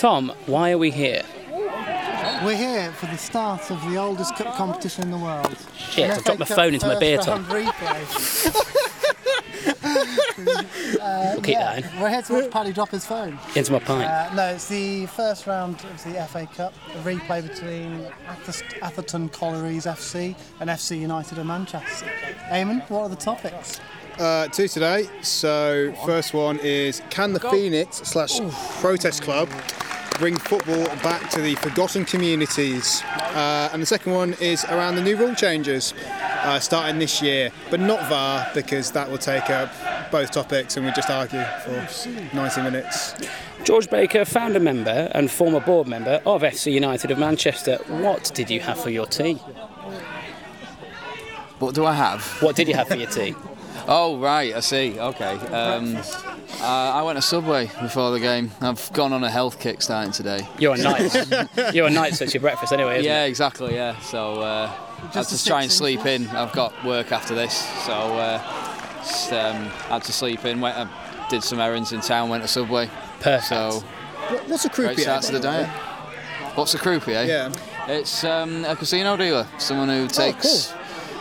Tom, why are we here? We're here for the start of the oldest cup competition in the world. Shit, An I've dropped my Cup phone into my beer, round Tom. replay. We'll keep yeah, that we're here to watch Paddy drop his phone. Into my pint. Uh, no, it's the first round of the FA Cup, a replay between Atherton Collieries FC and FC United of Manchester. Eamon, what are the topics? Uh, two today. So first one is can the Phoenix slash Protest Club bring football back to the forgotten communities? Uh, and the second one is around the new rule changes uh, starting this year, but not VAR because that will take up both topics and we just argue for 90 minutes. George Baker, founder member and former board member of FC United of Manchester. What did you have for your tea? What do I have? What did you have for your tea? Oh, right, I see. Okay. Um, uh, I went to Subway before the game. I've gone on a health kick starting today. You're on nights. You're on nights, so it's your breakfast anyway, isn't Yeah, it? exactly, yeah. So uh, I had Just to try and sleep in. I've got work after this, so uh, just, um, had to sleep in. Went, I did some errands in town, went to Subway. Perfect. So, What's a great croupier? start to the day. What's a croupier? Yeah, It's um, a casino dealer, someone who takes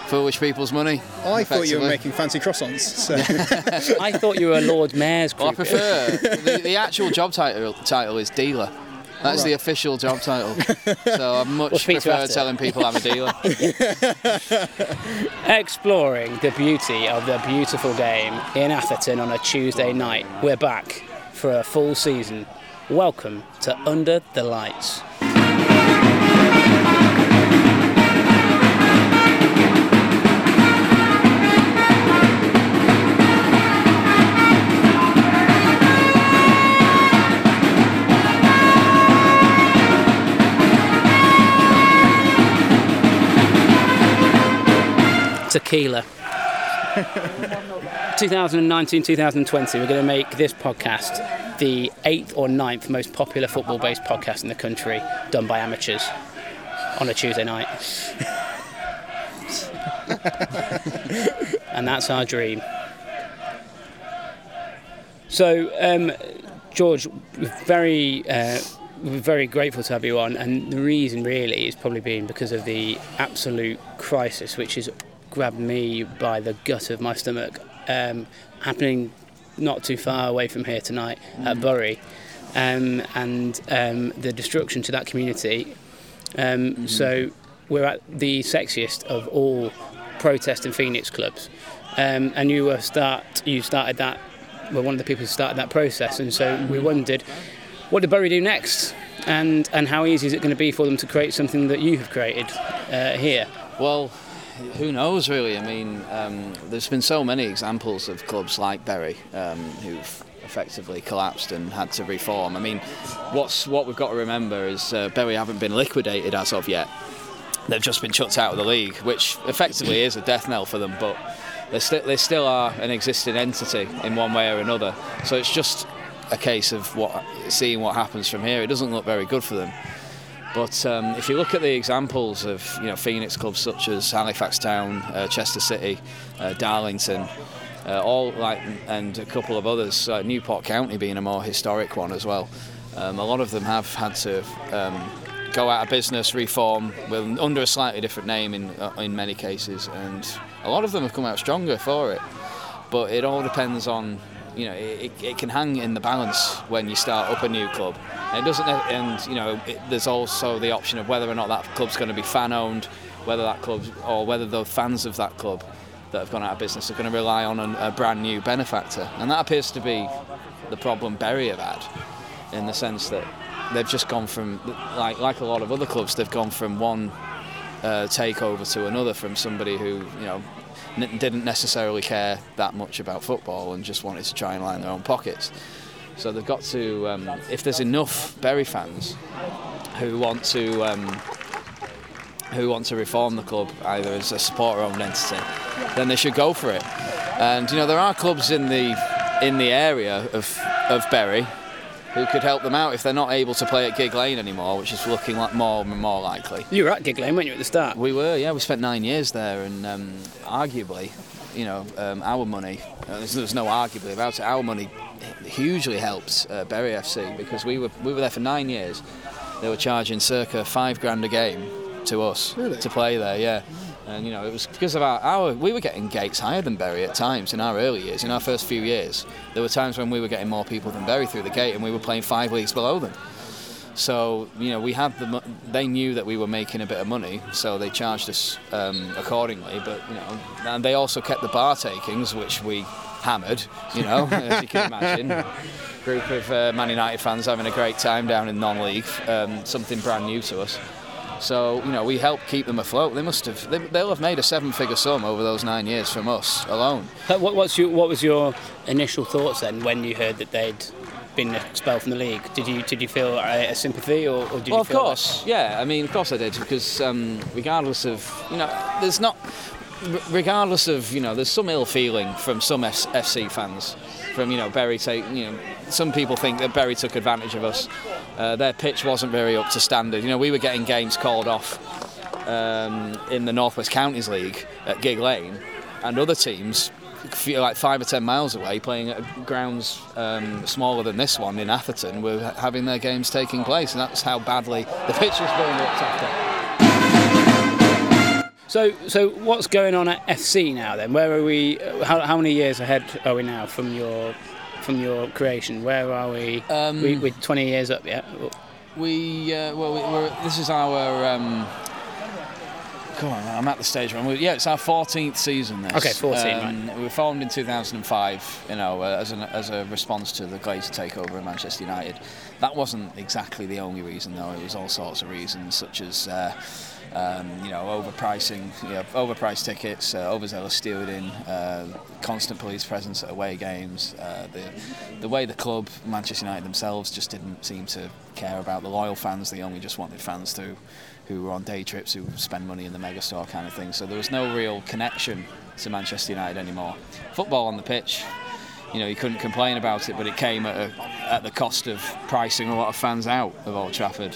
foolish people's money. I thought you were making fancy croissants. So. I thought you were a Lord Mayor's Well, I prefer the, the actual job title title is dealer. That's the official job title. So I much We'll speak to prefer telling people I'm a dealer. Exploring the beauty of the beautiful game in Atherton on a Tuesday night. We're back for a full season. Welcome to Under the Lights. Tequila. 2019 2020, we're going to make this podcast the eighth or ninth most popular football based podcast in the country, done by amateurs on a Tuesday night. and that's our dream. So, um, George, we're very, uh, we're very grateful to have you on, and the reason really is probably been because of the absolute crisis which has grabbed me by the gut of my stomach, um, happening not too far away from here tonight at Bury, um, and um, the destruction to that community. Um, So we're at the sexiest of all protest and Phoenix clubs, um, and you were start you started that. Were one of the people who started that process, and so we wondered, what did Bury do next, and and how easy is it going to be for them to create something that you have created uh, here? Well, who knows really? I mean, um, there's been so many examples of clubs like Bury um, who've effectively collapsed and had to reform. I mean, what's what we've got to remember is uh, Bury haven't been liquidated as of yet. They've just been chucked out of the league, which effectively is a death knell for them. But they, sti- they still are an existing entity in one way or another. So it's just a case of what seeing what happens from here. It doesn't look very good for them. But um, if you look at the examples of you know Phoenix clubs such as Halifax Town, uh, Chester City, uh, Darlington, uh, all like and a couple of others, uh, Newport County being a more historic one as well. Um, a lot of them have had to um, go out of business, reform under a slightly different name in uh, in many cases, and a lot of them have come out stronger for it. But it all depends on you know it, it- can hang in the balance when you start up a new club. And it doesn't, and you know, it, there's also the option of whether or not that club's going to be fan owned, whether that club or whether the fans of that club that have gone out of business are going to rely on a, brand new benefactor, and that appears to be the problem Bury have had, in the sense that they've just gone from like like a lot of other clubs, they've gone from one uh, takeover to another from somebody who you know n- didn't necessarily care that much about football and just wanted to try and line their own pockets. So they've got to, um, if there's enough Bury fans who want to um, who want to reform the club either as a supporter-owned entity, then they should go for it. And you know there are clubs in the in the area of of Bury who could help them out if they're not able to play at Gigg Lane anymore, which is looking like more and more likely. You were at Gigg Lane, weren't you, at the start? We were, yeah. We spent nine years there, and um, arguably, you know, um, our money. Uh, there's, there's no arguably about it. Our money hugely helped uh, Bury FC because we were we were there for nine years. They were charging circa five grand a game to us Really? to play there. Yeah. And you know it was because of our, our we were getting gates higher than Bury at times in our early years. In our first few years, there were times when we were getting more people than Bury through the gate, and we were playing five leagues below them. So you know we had the they knew that we were making a bit of money, so they charged us um, accordingly. But you know, and they also kept the bar takings, which we hammered. You know, as you can imagine. Group of uh, Man United fans having a great time down in non-league, um, something brand new to us. So you know we helped keep them afloat. They must have they, they'll have made a seven-figure sum over those nine years from us alone. What, what's your, what was your initial thoughts then when you heard that they'd been expelled from the league? Did you did you feel a, a sympathy or, or did well, you of course, yeah. I mean, of course I did because um, regardless of you know, there's not regardless of you know, there's some ill feeling from some F- FC fans, from you know Bury take you know, some people think that Bury took advantage of us. Uh, their pitch wasn't very up to standard. You know, we were getting games called off um, in the Northwest Counties League at Gigg Lane, and other teams like five or ten miles away, playing at grounds um, smaller than this one in Atherton, were having their games taking place, and that's how badly the pitch was being looked after. So, so what's going on at FC now then? Where are we? How, how many years ahead are we now from your from your creation? Where are we? Um, we we're 20 years up yet. We uh, well, we, we're, this is our. Um, come on, I'm at the stage where we, yeah, it's our 14th season. This. Okay, 14, Um, We were formed in 2005, you know, uh, as, an, as a response to the Glazer takeover of Manchester United. That wasn't exactly the only reason, though. It was all sorts of reasons, such as. Uh, um, you know, overpricing, you know, overpriced tickets, uh, overzealous stewarding, uh, constant police presence at away games. Uh, the the way the club, Manchester United themselves, just didn't seem to care about the loyal fans. They only just wanted fans to, who were on day trips, who spend money in the megastore kind of thing. So there was no real connection to Manchester United anymore. Football on the pitch. You know, you couldn't complain about it, but it came at, a, at the cost of pricing a lot of fans out of Old Trafford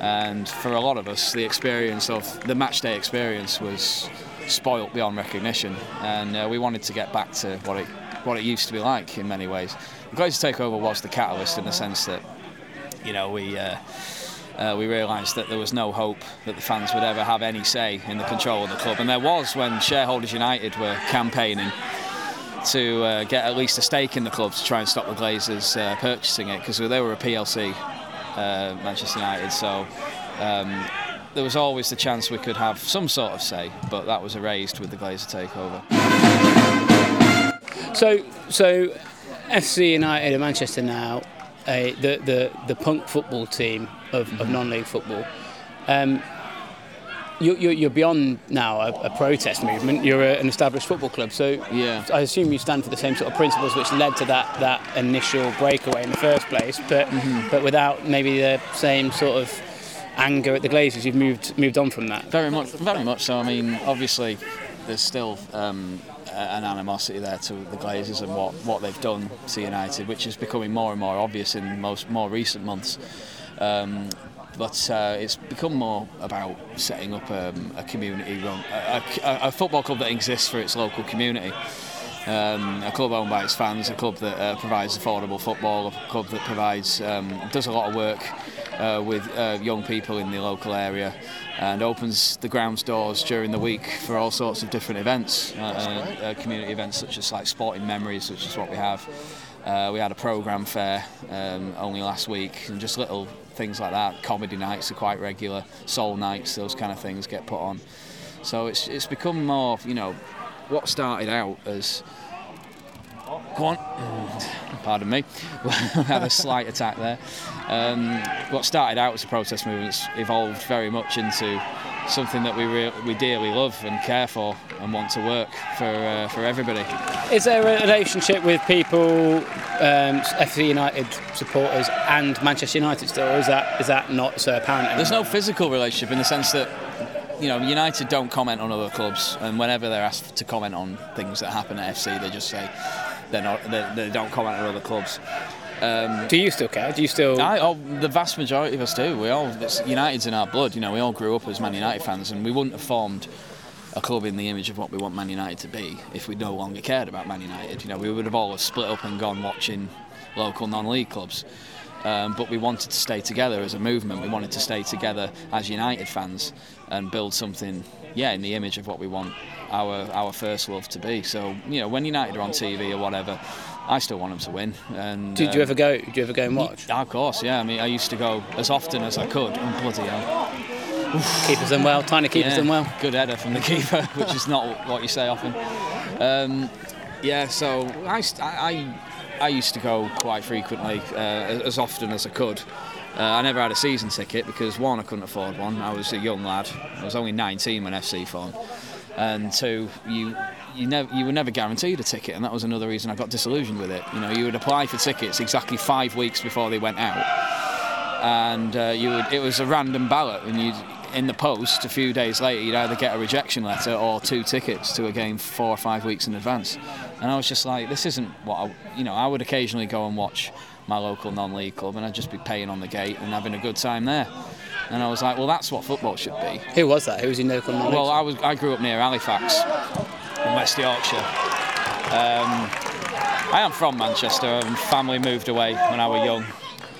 and for a lot of us the experience of the match day experience was spoilt beyond recognition. And uh, we wanted to get back to what it what it used to be like in many ways. The Glazer takeover was the catalyst in the sense that you know we uh, uh, we realised that there was no hope that the fans would ever have any say in the control of the club. And there was when shareholders united were campaigning to uh, get at least a stake in the club to try and stop the Glazers uh, purchasing it because they were a PLC uh, Manchester United. So um, there was always the chance we could have some sort of say, but that was erased with the Glazer takeover. So, so FC United and Manchester now, uh, the the the punk football team of, Mm-hmm. of non-league football. Um, you're, you're, beyond now a, a protest movement. You're a, an established football club, so Yeah. I assume you stand for the same sort of principles which led to that, that initial breakaway in the first place, but Mm-hmm. but without maybe the same sort of anger at the Glazers. You've moved moved on from that. Very much, very much so. I mean, obviously, there's still um, an animosity there to the Glazers and what, what they've done to United, which is becoming more and more obvious in most more recent months. Um, but uh, it's become more about setting up um, a community run, a, a, a football club that exists for its local community. Um, a club owned by its fans, a club that uh, provides affordable football, a club that provides um, does a lot of work uh, with uh, young people in the local area, and opens the grounds doors during the week for all sorts of different events, uh, uh, community events such as like sporting memories, which is what we have. Uh, we had a program fair um, only last week, and just little things like that. Comedy nights are quite regular, soul nights, those kind of things get put on. So it's it's become more, you know, what started out as Go on. Pardon me. we had a slight attack there. Um, what started out as a protest movement's evolved very much into something that we re- we dearly love and care for and want to work for uh, for everybody. Is there a relationship with people, um, FC United supporters and Manchester United still, or is that is that not so apparent? There's no physical relationship in the sense that you know United don't comment on other clubs, and whenever they're asked to comment on things that happen at FC, they just say they're not they, they don't comment on other clubs. Do you still care? Do you still? I, oh, the vast majority of us do. We all United's in our blood. You know, we all grew up as Man United fans, and we wouldn't have formed a club in the image of what we want Man United to be if we no longer cared about Man United. You know, we would have all split up and gone watching local non-league clubs. Um, but we wanted to stay together as a movement. We wanted to stay together as United fans and build something, yeah, in the image of what we want our our first love to be. So you know, when United are on TV or whatever, I still want them to win. And did you ever go? Did you ever go and watch? Yeah, of course, yeah. I mean, I used to go as often as I could. And bloody hell. Keepers done well. Tiny keepers yeah, done well. Good header from the keeper, which is not what you say often. Um, yeah, so I, I, I used to go quite frequently, uh, as often as I could. Uh, I never had a season ticket because one, I couldn't afford one. I was a young lad. I was only 19 when FC formed, and two, you you never you were never guaranteed a ticket, and that was another reason I got disillusioned with it. You know, you would apply for tickets exactly five weeks before they went out, and uh, you would it was a random ballot, and you in the post a few days later you'd either get a rejection letter or two tickets to a game four or five weeks in advance, and I was just like, this isn't what I, you know. I would occasionally go and watch my local non-league club, and I'd just be paying on the gate and having a good time there. And I was like, well, that's what football should be. Who was that? Who was in local non-league? Well, I was I grew up near Halifax in West Yorkshire. Um, I am from Manchester, and family moved away when I was young.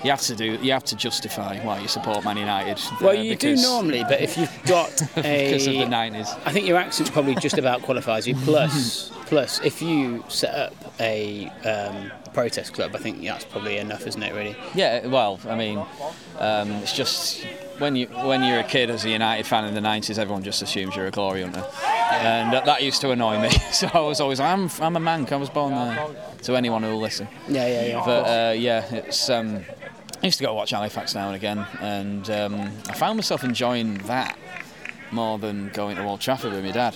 You have to do. You have to justify why you support Man United. Well, you do normally, but if you've got a because of the nineties, I think your accent probably just about qualifies you. Plus, plus, if you set up a um, protest club, I think that's probably enough, isn't it? Really? Yeah. Well, I mean, um, it's just when you when you're a kid as a United fan in the nineties, everyone just assumes you're a glory hunter, and that, that used to annoy me. So I was always, I'm I'm a man. I was born there. To anyone who will listen. Yeah, yeah, yeah. But uh, yeah, it's. Um, I used to go watch Halifax now and again, and um, I found myself enjoying that more than going to Old Trafford with my dad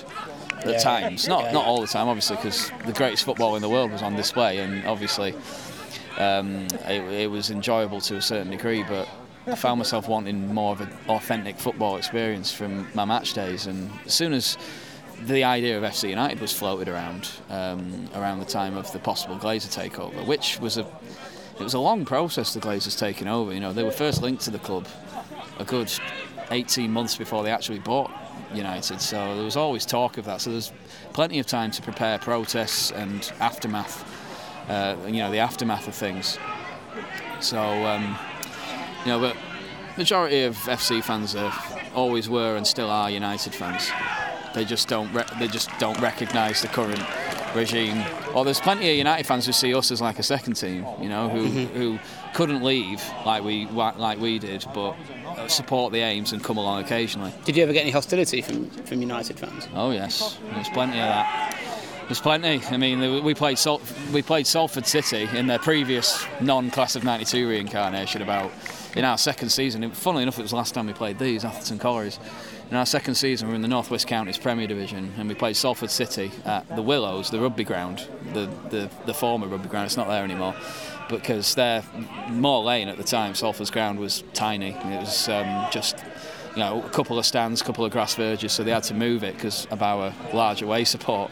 at yeah. times. Not yeah, not all the time, obviously, because the greatest football in the world was on display, and obviously um, it, it, was enjoyable to a certain degree. But I found myself wanting more of an authentic football experience from my match days, and as soon as the idea of FC United was floated around um, around the time of the possible Glazer takeover, which was a it was a long process the Glazers taking over. You know, they were first linked to the club a good 18 months before they actually bought United. So there was always talk of that. So there's plenty of time to prepare protests and aftermath. Uh, you know, the aftermath of things. So um, you know, but majority of FC fans are always were and still are United fans. They just don't re- they just don't recognise the current regime. Or there's plenty of United fans who see us as like a second team, you know, who mm-hmm. who couldn't leave like we like we did, but uh, support the aims and come along occasionally. Did you ever get any hostility from from United fans? Oh yes, there's plenty of that. There's plenty. I mean, we played Sal- we played Salford City in their previous non-class of '92 reincarnation about in our second season. Funnily enough, it was the last time we played these Atherton Collieries. In our second season, we were in the Northwest Counties Premier Division, and we played Salford City at the Willows, the rugby ground, the, the, the former rugby ground. It's not there anymore, because they're Moor Lane at the time. Salford's ground was tiny. It was um, just you know a couple of stands, a couple of grass verges, so they had to move it because of our large away support.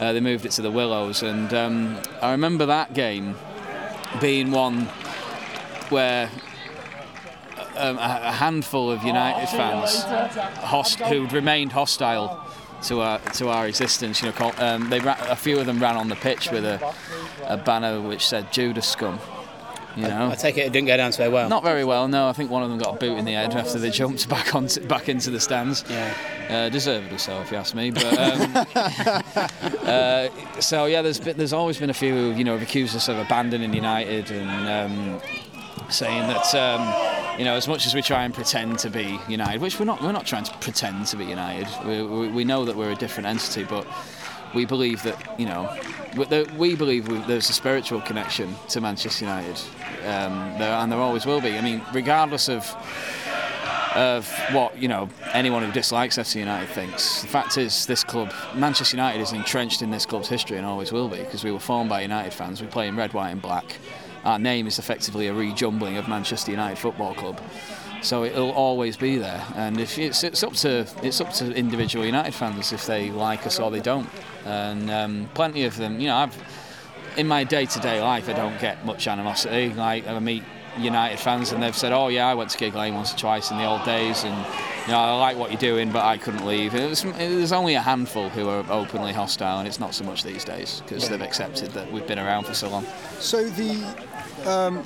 Uh, they moved it to the Willows, and um, I remember that game being one where um, a handful of United fans host- who'd remained hostile to our to our existence. You know, um, they a few of them ran on the pitch with a, a banner which said Judas scum. You know, I, I, take it it didn't go down so well. Not very well. No, I think one of them got a boot in the head after they jumped back on back into the stands. Yeah, uh, deservedly so, if you ask me. But um, uh, so yeah, there's been, there's always been a few you know have accused us of abandoning United and um, saying that um, you know as much as we try and pretend to be United, which we're not we're not trying to pretend to be United. We, we, we know that we're a different entity, but we believe that you know we believe there's a spiritual connection to Manchester United, um, there, and there always will be. I mean, regardless of of what you know anyone who dislikes FC United thinks. The fact is, this club, Manchester United, is entrenched in this club's history and always will be because we were formed by United fans. We play in red, white, and black our name is effectively a rejumbling of Manchester United Football Club. So it'll always be there, and if it's, it's up to it's up to individual United fans if they like us or they don't. And um, plenty of them, you know, I've in my day-to-day life I don't get much animosity. Like I meet United fans, and they've said, "Oh yeah, I went to Gigg Lane once or twice in the old days, and you know I like what you're doing, but I couldn't leave." And it was, there's only a handful who are openly hostile, and it's not so much these days because they've accepted that we've been around for so long. So the, um,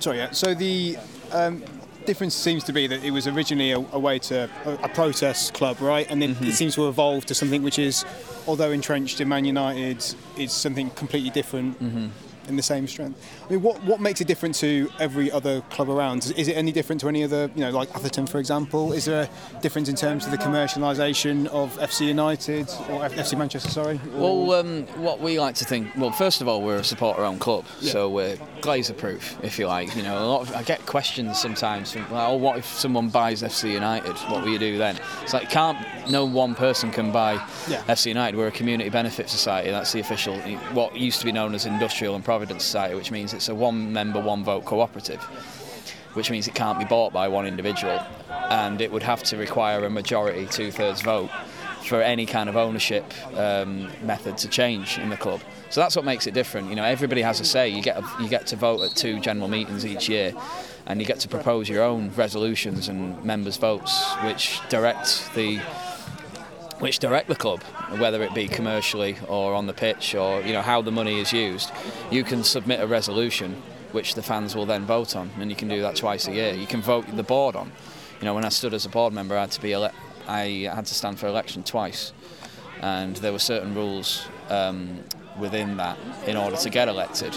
sorry, yeah. So the um, difference seems to be that it was originally a, a way to a, a, protest club, right? And then Mm-hmm. it seems to evolve to something which is, although entrenched in Man United, is something completely different. Mm-hmm. In the same strength. I mean, what what makes it different to every other club around? Is, is it any different to any other, you know, like Atherton, for example? Is there a difference in terms of the commercialisation of FC United or FC Manchester? Sorry. Well, um, what we like to think. Well, first of all, we're a supporter-owned club, so we're glazer-proof, if you like. You know, a lot of, I get questions sometimes. From, well, oh, what if someone buys FC United? What will you do then? It's like can't. No one person can buy Yeah. FC United. We're a community benefit society. That's the official. What used to be known as Industrial and Provident Society, which means it's a one-member, one-vote cooperative which means it can't be bought by one individual, and it would have to require a majority, two-thirds vote for any kind of ownership um, method to change in the club. So that's what makes it different. You know, everybody has a say. You get a, you get to vote at two general meetings each year, and you get to propose your own resolutions and members' votes, which direct the which direct the club, whether it be commercially or on the pitch or you know how the money is used. You can submit a resolution which the fans will then vote on, and you can do that twice a year. You can vote the board on. You know, when I stood as a board member, I had to be ele- I had to stand for election twice, and there were certain rules um, within that in order to get elected.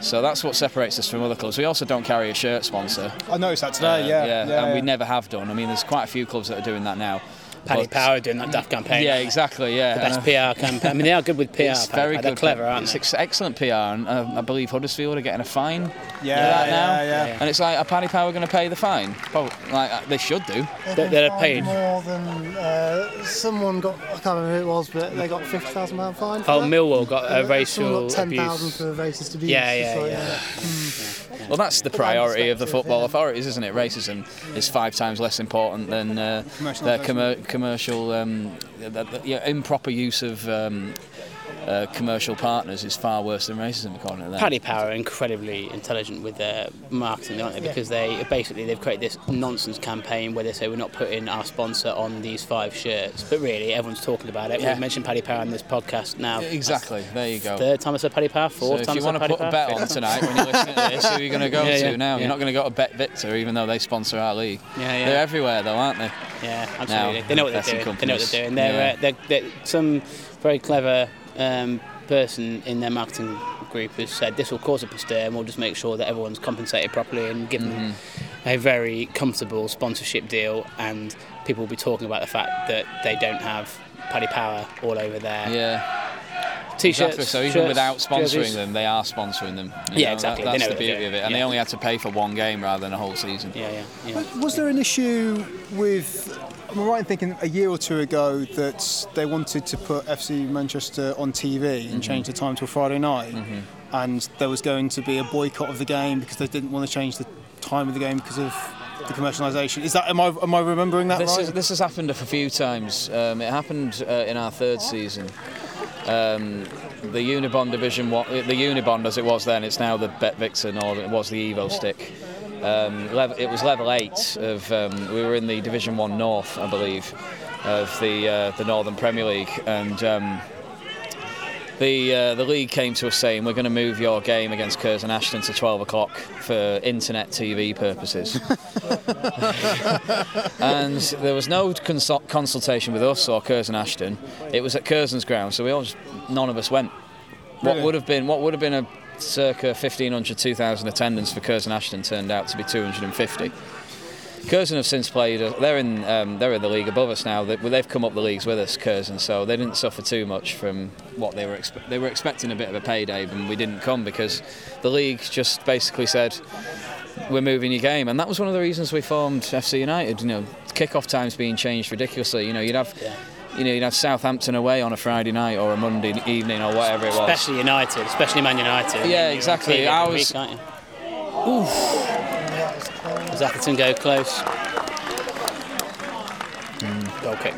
So that's what separates us from other clubs. We also don't carry a shirt sponsor. I noticed that today. Uh, yeah, yeah, and we never have done. I mean, there's quite a few clubs that are doing that now. Paddy but- Power doing that daft campaign. Yeah, exactly. Yeah, The best And, PR campaign. I mean, they are good with PR. it's very good. They're clever, aren't it's they? ex- excellent PR, and uh, I believe Huddersfield are getting a fine yeah, for that yeah, now. yeah. And it's like, are Paddy Power going to pay the fine? Probably, like uh, they should do. They've They're- been they're paid. more than uh, someone got. I can't remember who it was, but they got fifty thousand pound fine. For Oh, that. Millwall got a And racial someone got ten abuse. thousand for racist abuse. Yeah, It's yeah, like, yeah. Well, that's the priority of the football yeah. authorities, isn't it? Racism is five times less important than uh, their commer- commercial, um, the, the, yeah, improper use of um, uh, commercial partners is far worse than racism, according to them. Paddy Power are incredibly intelligent with their marketing, aren't they? Because they basically they've created this nonsense campaign where they say we're not putting our sponsor on these five shirts, but really everyone's talking about it. Yeah. We've mentioned Paddy Power on this podcast now. Exactly. There you go. Third time I said Paddy Power, Fourth So fourth if time you I said want to Paddy put a bet on tonight when you're listening to this, who are you going to go Yeah, to yeah, now? yeah. You're not going to go to Bet Victor, even though they sponsor our league. Yeah, yeah. They're everywhere, though, aren't they? Yeah, absolutely. Now, they know what they're betting doing. They know what they're doing. They're, Yeah. uh, they're, they're, some very clever um, person in their marketing group has said this will cause a stir and we'll just make sure that everyone's compensated properly and give them Mm-hmm. a very comfortable sponsorship deal and people will be talking about the fact that they don't have Paddy Power all over their Yeah. T-shirts. Exactly. So even shirts, without sponsoring jerseys. them, they are sponsoring them. You Yeah, know, exactly. That, that's the beauty of it, and they only had to pay for one game rather than a whole season. Yeah, yeah, yeah. Was there an issue with? I'm right in thinking a year or two ago that they wanted to put FC Manchester on TV and change the time to a Friday night, and there was going to be a boycott of the game because they didn't want to change the time of the game because of the commercialisation. Is that am I am I remembering that This, right? is, this has happened a few times. Um, it happened uh, in our third season. Um, the Unibond division, the Unibond as it was then, it's now the Bet Victor, or it was the Evo-Stik. Um, it was level eight of. Um, we were in the Division One North, I believe, of the uh, the Northern Premier League, and. The uh, the league came to us saying we're going to move your game against Curzon Ashton to 12 o'clock for internet TV purposes. and there was no consult- consultation with us or Curzon Ashton. It was at Curzon's ground, so we all just, none of us went. What Really? would have been what would have been a circa 1500 2000 attendance for Curzon Ashton turned out to be 250. Curzon have since played. They're in. Um, they're in the league above us now. They, they've come up the leagues with us, Curzon, so they didn't suffer too much from what they were. Expe- they were expecting a bit of a payday, and we didn't come because the league just basically said we're moving your game, and that was one of the reasons we formed FC United. You know, kick-off times being changed ridiculously. You know, you'd have. You know, you'd have Southampton away on a Friday night or a Monday evening or whatever it was. Especially United, especially Man United. Yeah, exactly. I was- week, aren't Does Atherton go close? Mm. Goal kick.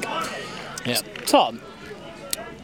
Yeah. Tom,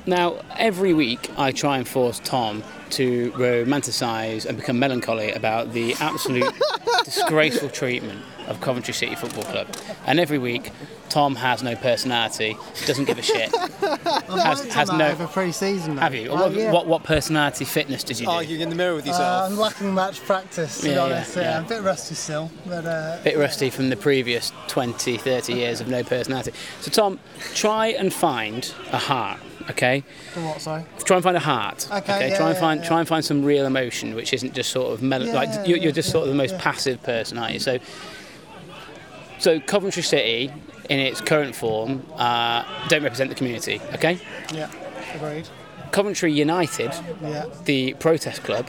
Now, every week I try and force Tom to romanticise and become melancholy about the absolute disgraceful treatment of Coventry City Football Club. And every week, Tom has no personality, doesn't give a shit. I've worked has on no- over pre-season. Have you? Oh, what, yeah. what, what personality fitness did you do? Arguing in the mirror with Uh, yourself. I'm lacking match practice, to be Yeah, yeah, honest. Yeah, yeah. I'm a bit rusty still, but uh, bit rusty from the previous 20, 30 years of no personality. So, Tom, try and find a heart, okay? for what? Sorry. Try and find a heart. Okay, yeah, try and yeah, find yeah. try and find some real emotion, which isn't just sort of mel- Yeah, like you're, you're just sort of the most passive person, aren't you? So, so Coventry City, in its current form, uh, don't represent the community. Okay, Yeah, agreed. Coventry United, Yeah, the protest club,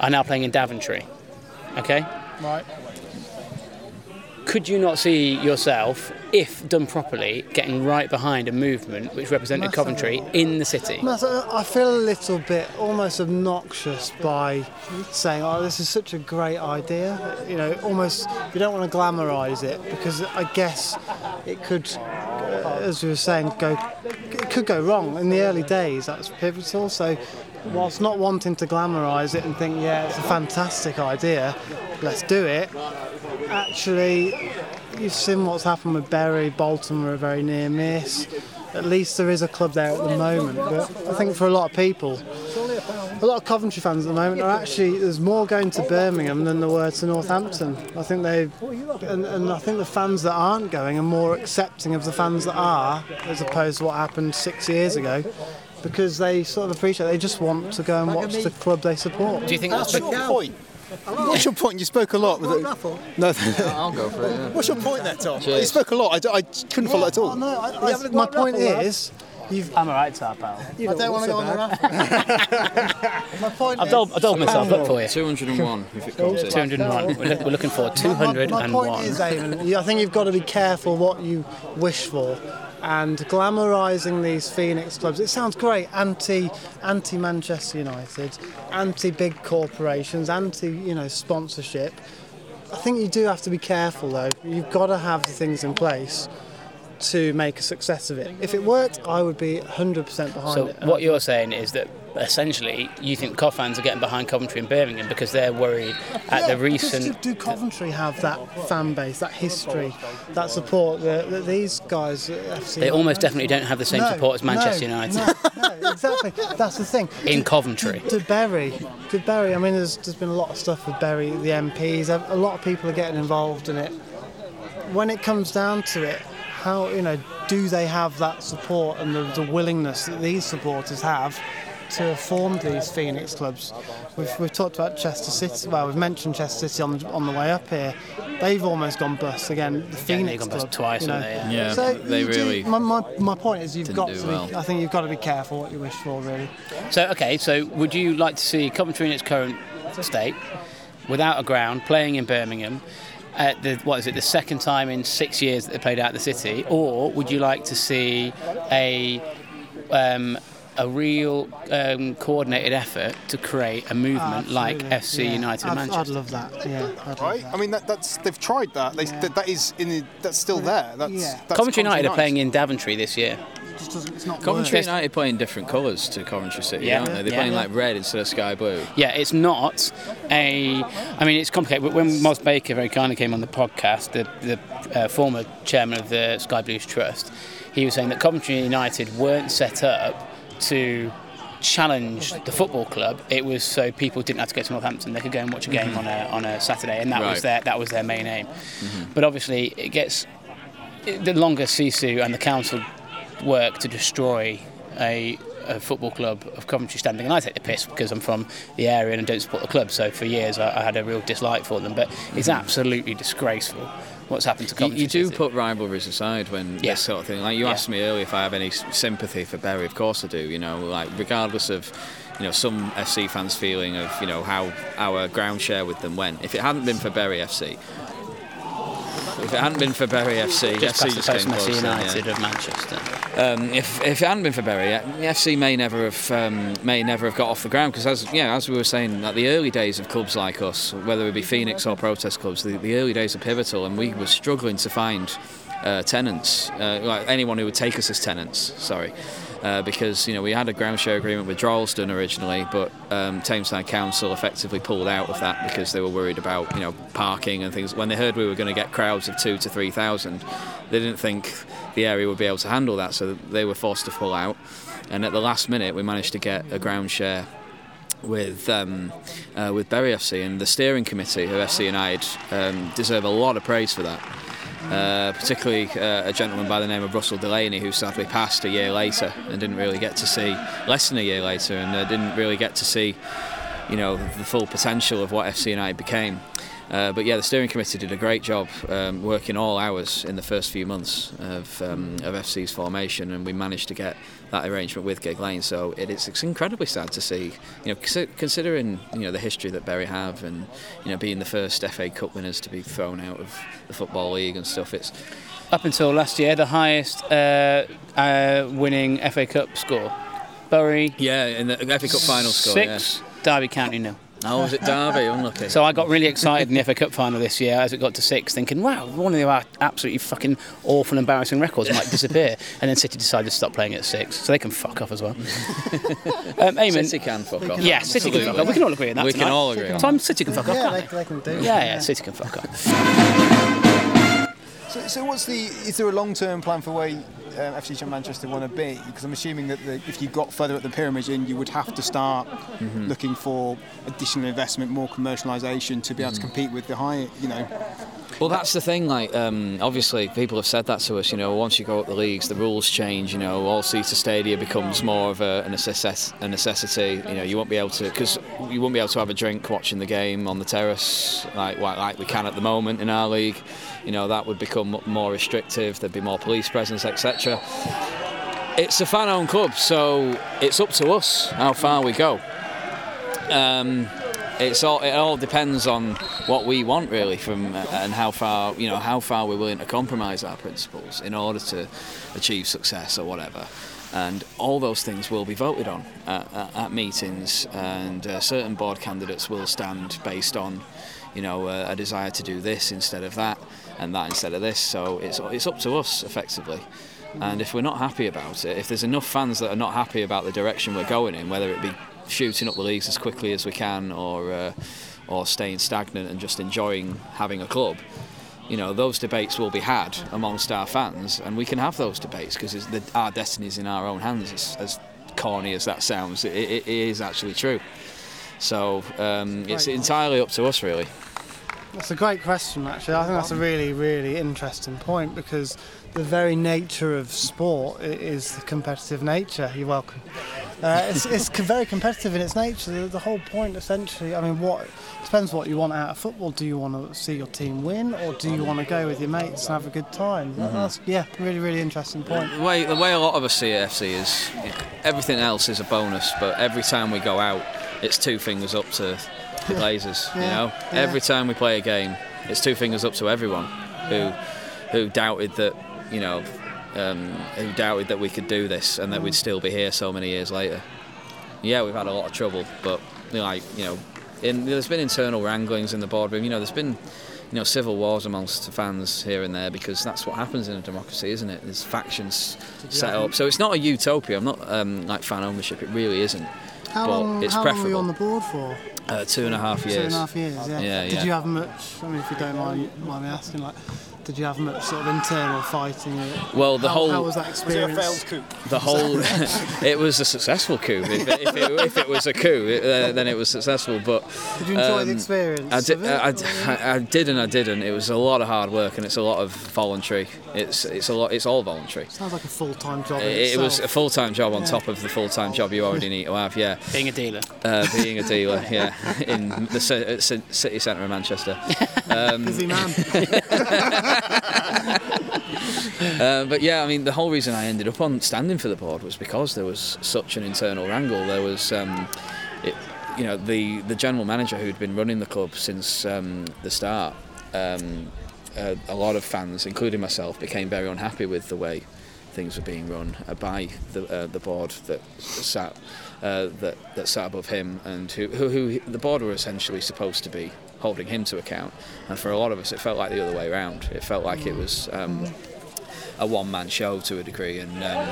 are now playing in Daventry. Okay, right. Could you not see yourself, if done properly, getting right behind a movement which represented Massively. Coventry in the city? No, so I feel a little bit almost obnoxious by saying, "Oh, this is such a great idea." You know, almost you don't want to glamorise it because I guess it could, uh, as we were saying, go it could go wrong in the early days. That's pivotal. So, whilst not wanting to glamorise it and think, "Yeah, it's a fantastic idea, let's do it," actually, you've seen what's happened with Bury. Bolton were a very near miss. At least there is a club there at the moment. But I think for a lot of people, a lot of Coventry fans at the moment are actually there's more going to Birmingham than there were to Northampton. I think they, and, and I think the fans that aren't going are more accepting of the fans that are, as opposed to what happened six years ago. Because they sort of appreciate, they just want to go and watch the club they support. Do you think that's What's your point? What's your point? You spoke a lot. With no, I'll go for it. Yeah. what's your point there, Tom? Cheers. You spoke a lot. I, d- I couldn't follow it at all. Oh, no, I, I, my point is, you've. I'm alright, Tar pal. I don't want to go on the raffle. my point I've is, doled, I've doled myself up for you. 201 if it comes 201. We're, look, we're looking for My, my 201. point is, Eamon, I think you've got to be careful what you wish for. And glamorising these Phoenix clubs, it sounds great. Anti, anti Manchester United, anti big corporations, anti you know sponsorship. I think you do have to be careful though. You've got to have the things in place to make a success of it. If it worked, I would be 100% behind So it. what you're saying is that essentially you think Cov fans are getting behind Coventry and Birmingham because they're worried at Yeah, the recent. Do, do Coventry have that fan base, that history, that support that, that these guys uh, FC? They almost definitely don't have the same No, support as Manchester no, United No, no, exactly. That's the thing. in Coventry. To Bury, to Bury. I mean, there's, there's been a lot of stuff with Bury, the MPs. A lot of people are getting involved in it. When it comes down to it, how you know do they have that support and the, the willingness that these supporters have to form these Phoenix clubs? We've, we've talked about Chester City. Well, we've mentioned Chester City on the, on the way up here. They've almost gone bust again. The Phoenix gone bust club, twice, you know. they? Yeah, So they you do- really my, my, my point is you've got do to be. well. I think you've got to be careful what you wish for, really. So okay, so would you like to see Coventry in its current state, without a ground, playing in Birmingham? At the what is it? The second time in six years that they played out of the city, or would you like to see a um, a real um, coordinated effort to create a movement like FC yeah. United I'd, Manchester? I'd love that. Yeah, I'd love Right? that. I mean, that, that's they've tried that. They, that, that is in the, that's still there. That's, Yeah. that's Coventry United are playing in Daventry this year. It just doesn't, it's not Coventry worth it. United playing different colours to Coventry City, Yeah. aren't they? They're Yeah. playing like red instead of sky blue. Yeah, it's not a. I mean, it's complicated. When Moz Baker very kindly came on the podcast, the, the uh, former chairman of the Sky Blues Trust, he was saying that Coventry United weren't set up to challenge the football club. It was so people didn't have to go to Northampton; they could go and watch a game on a on a Saturday, and that was their that was their main aim. But obviously, it gets it- the longer Sisu and the council work to destroy a, a football club of Coventry standing, and I take the piss because I'm from the area and I don't support the club. So for years, I, I had a real dislike for them. But it's mm-hmm. absolutely disgraceful what's happened to Coventry. you do City. put rivalries aside when Yeah. this sort of thing. Like you Yeah. asked me earlier if I have any sympathy for Bury. Of course I do. You know, like regardless of you know some FC fans' feeling of you know how our ground share with them went. If it hadn't been for Bury FC. If it hadn't been for Bury FC, just FC the just came post close Messi then, yeah. United of Manchester. Um, if, if it hadn't been for Bury, uh, FC may never have um, may never have got off the ground because as yeah as we were saying at the early days of clubs like us, whether it be Phoenix or protest clubs, the, the early days are pivotal, and we were struggling to find uh, tenants, uh, like anyone who would take us as tenants. Sorry. Uh, because you know we had a ground share agreement with Droylsden originally, but um, Tameside Council effectively pulled out of that because they were worried about you know parking and things. When they heard we were going to get crowds of two to three thousand, they didn't think the area would be able to handle that, so they were forced to pull out. And at the last minute, we managed to get a ground share with um, uh, with Bury FC and the steering committee of FC United um, deserve a lot of praise for that. Uh, particularly uh, a gentleman by the name of Russell Delaney, who sadly passed a year later and didn't really get to see less than a year later, and uh, didn't really get to see, you know, the full potential of what FC United became. Uh, but yeah, the steering committee did a great job um, working all hours in the first few months of, um, of FC's formation, and we managed to get that arrangement with Gigg Lane. So it is it's incredibly sad to see, you know, considering you know the history that Bury have, and you know being the first FA Cup winners to be thrown out of the football league and stuff. It's up until last year the highest uh, uh, winning FA Cup score. Bury. Yeah, in the FA Cup final score. Six. Yeah. Derby County nil. Oh, was it Derby? Unlucky. So I got really excited in the FA Cup final this year as it got to six, thinking, wow, one of our absolutely fucking awful, embarrassing records might disappear. and then City decided to stop playing at six, so they can fuck off as well. um, Eamon, City can fuck off. Yeah, City can fuck off. We can all agree on that. We tonight. can all agree. on Time City can fuck yeah, off. They, they can do. Yeah, yeah, City can fuck off. So, so what's the? Is there a long-term plan for where um, FC Manchester want to be? Because I'm assuming that the, if you got further at the pyramid, in, you would have to start mm-hmm. looking for additional investment, more commercialisation to be able to mm. compete with the high, you know. Well, that's the thing. Like, um, obviously, people have said that to us. You know, once you go up the leagues, the rules change. You know, all-seater stadia becomes more of a, a, necess- a necessity. You know, you won't be able to because you won't be able to have a drink watching the game on the terrace like like we can at the moment in our league. You know, that would become more restrictive. There'd be more police presence, etc. It's a fan-owned club, so it's up to us how far we go. Um, it's all it all depends on what we want really from and how far you know how far we're willing to compromise our principles in order to achieve success or whatever. And all those things will be voted on at, at, at meetings and uh, certain board candidates will stand based on you know a, a desire to do this instead of that and that instead of this. So it's it's up to us effectively. And if we're not happy about it if there's enough fans that are not happy about the direction we're going in whether it be shooting up the leagues as quickly as we can, or uh, or staying stagnant and just enjoying having a club. You know, those debates will be had amongst our fans, and we can have those debates because our destiny is in our own hands. As, as corny as that sounds, it, it is actually true. So um, it's entirely up to us, really. That's a great question, actually. I think that's a really, really interesting point because the very nature of sport is the competitive nature. You're welcome. Uh, it's, it's very competitive in its nature. The, the, whole point, essentially, I mean, what depends what you want out of football. Do you want to see your team win, or do you want to go with your mates and have a good time? Mm-hmm. That's, yeah, really, really interesting point. The way, the way a lot of us see FC is everything else is a bonus, but every time we go out, it's two fingers up to the Glazers. Yeah. You know, yeah. every time we play a game, it's two fingers up to everyone who who doubted that you know um, who doubted that we could do this and that we'd still be here so many years later. Yeah, we've had a lot of trouble, but you know, like you know, in, there's been internal wranglings in the boardroom. You know, there's been you know civil wars amongst fans here and there because that's what happens in a democracy, isn't it? There's factions set up, so it's not a utopia. I'm not um, like fan ownership. It really isn't. How but long? It's how preferable. long were you on the board for? Uh, two and a half years. Two and a half years. Yeah. yeah Did yeah. you have much? I mean, if you don't mind, mind me asking, like did you have much sort of internal fighting? Well, the how, whole how was that experience? Was it a failed coup? The whole it was a successful coup. If, if, it, if it, was a coup, it, uh, then it was successful. But did you enjoy um, the experience? I did, I, I, I, did and I didn't. It was a lot of hard work and it's a lot of voluntary. It's it's a lot. It's all voluntary. Sounds like a full time job. It, it was a full time job on yeah. top of the full time job you already need to have. Yeah. Being a dealer. Uh, being a dealer. Yeah. In the city centre of Manchester. Um, Busy man. uh, but yeah, I mean, the whole reason I ended up on standing for the board was because there was such an internal wrangle. There was, um, it, you know, the the general manager who'd been running the club since um, the start. Um, uh, a lot of fans, including myself, became very unhappy with the way things were being run uh, by the uh, the board that sat uh, that that sat above him, and who, who, who the board were essentially supposed to be holding him to account. And for a lot of us, it felt like the other way around. It felt like it was um, a one-man show to a degree, and um,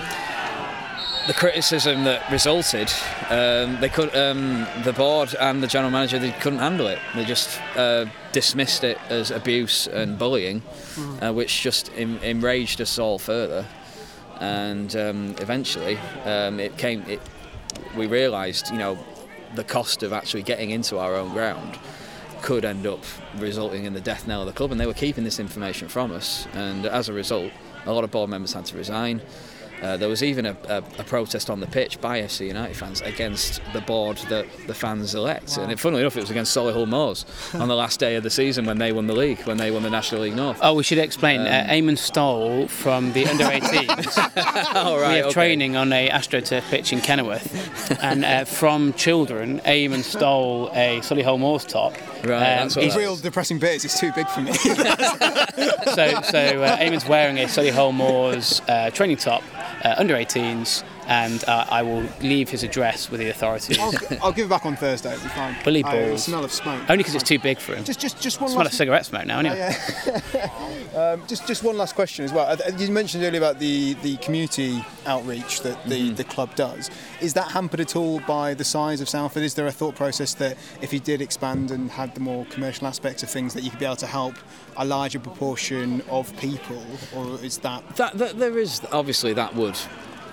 the criticism that resulted, um, they could um, the board and the general manager they couldn't handle it. They just uh, dismissed it as abuse and bullying, uh, which just en- enraged us all further. And um, eventually, um, it came. It, we realised, you know, the cost of actually getting into our own ground could end up resulting in the death knell of the club, and they were keeping this information from us. And as a result, a lot of board members had to resign. Uh, there was even a, a, a protest on the pitch by FC United fans against the board that the fans elect. And it, funnily enough, it was against Solihull Moors on the last day of the season when they won the league, when they won the National League North. Oh, we should explain. uh, Eamon Stoll from the under 18s. All we have okay. training on a AstroTurf pitch in Kenilworth, and uh, from children, Eamon stole a Solihull Moors top. Right, that's what he's- real depressing bit is it's too big for me. so, so uh, Eamon's wearing a Solihull Moors uh, training top, uh, under 18s, and uh, I will leave his address with the authorities. I'll, I'll give it back on Thursday. It'll be fine. Bully I, uh, smell of smoke. Only because it's too big for him. Just, just, just one Smell of last cigarette smoke now, anyway. Um, just, just one last question as well. Uh, You mentioned earlier about the, the community outreach that the, Mm-hmm. the club does. Is that hampered at all by the size of Salford? Is there a thought process that if you did expand and had the more commercial aspects of things, that you could be able to help a larger proportion of people, or is that That, that there is obviously that would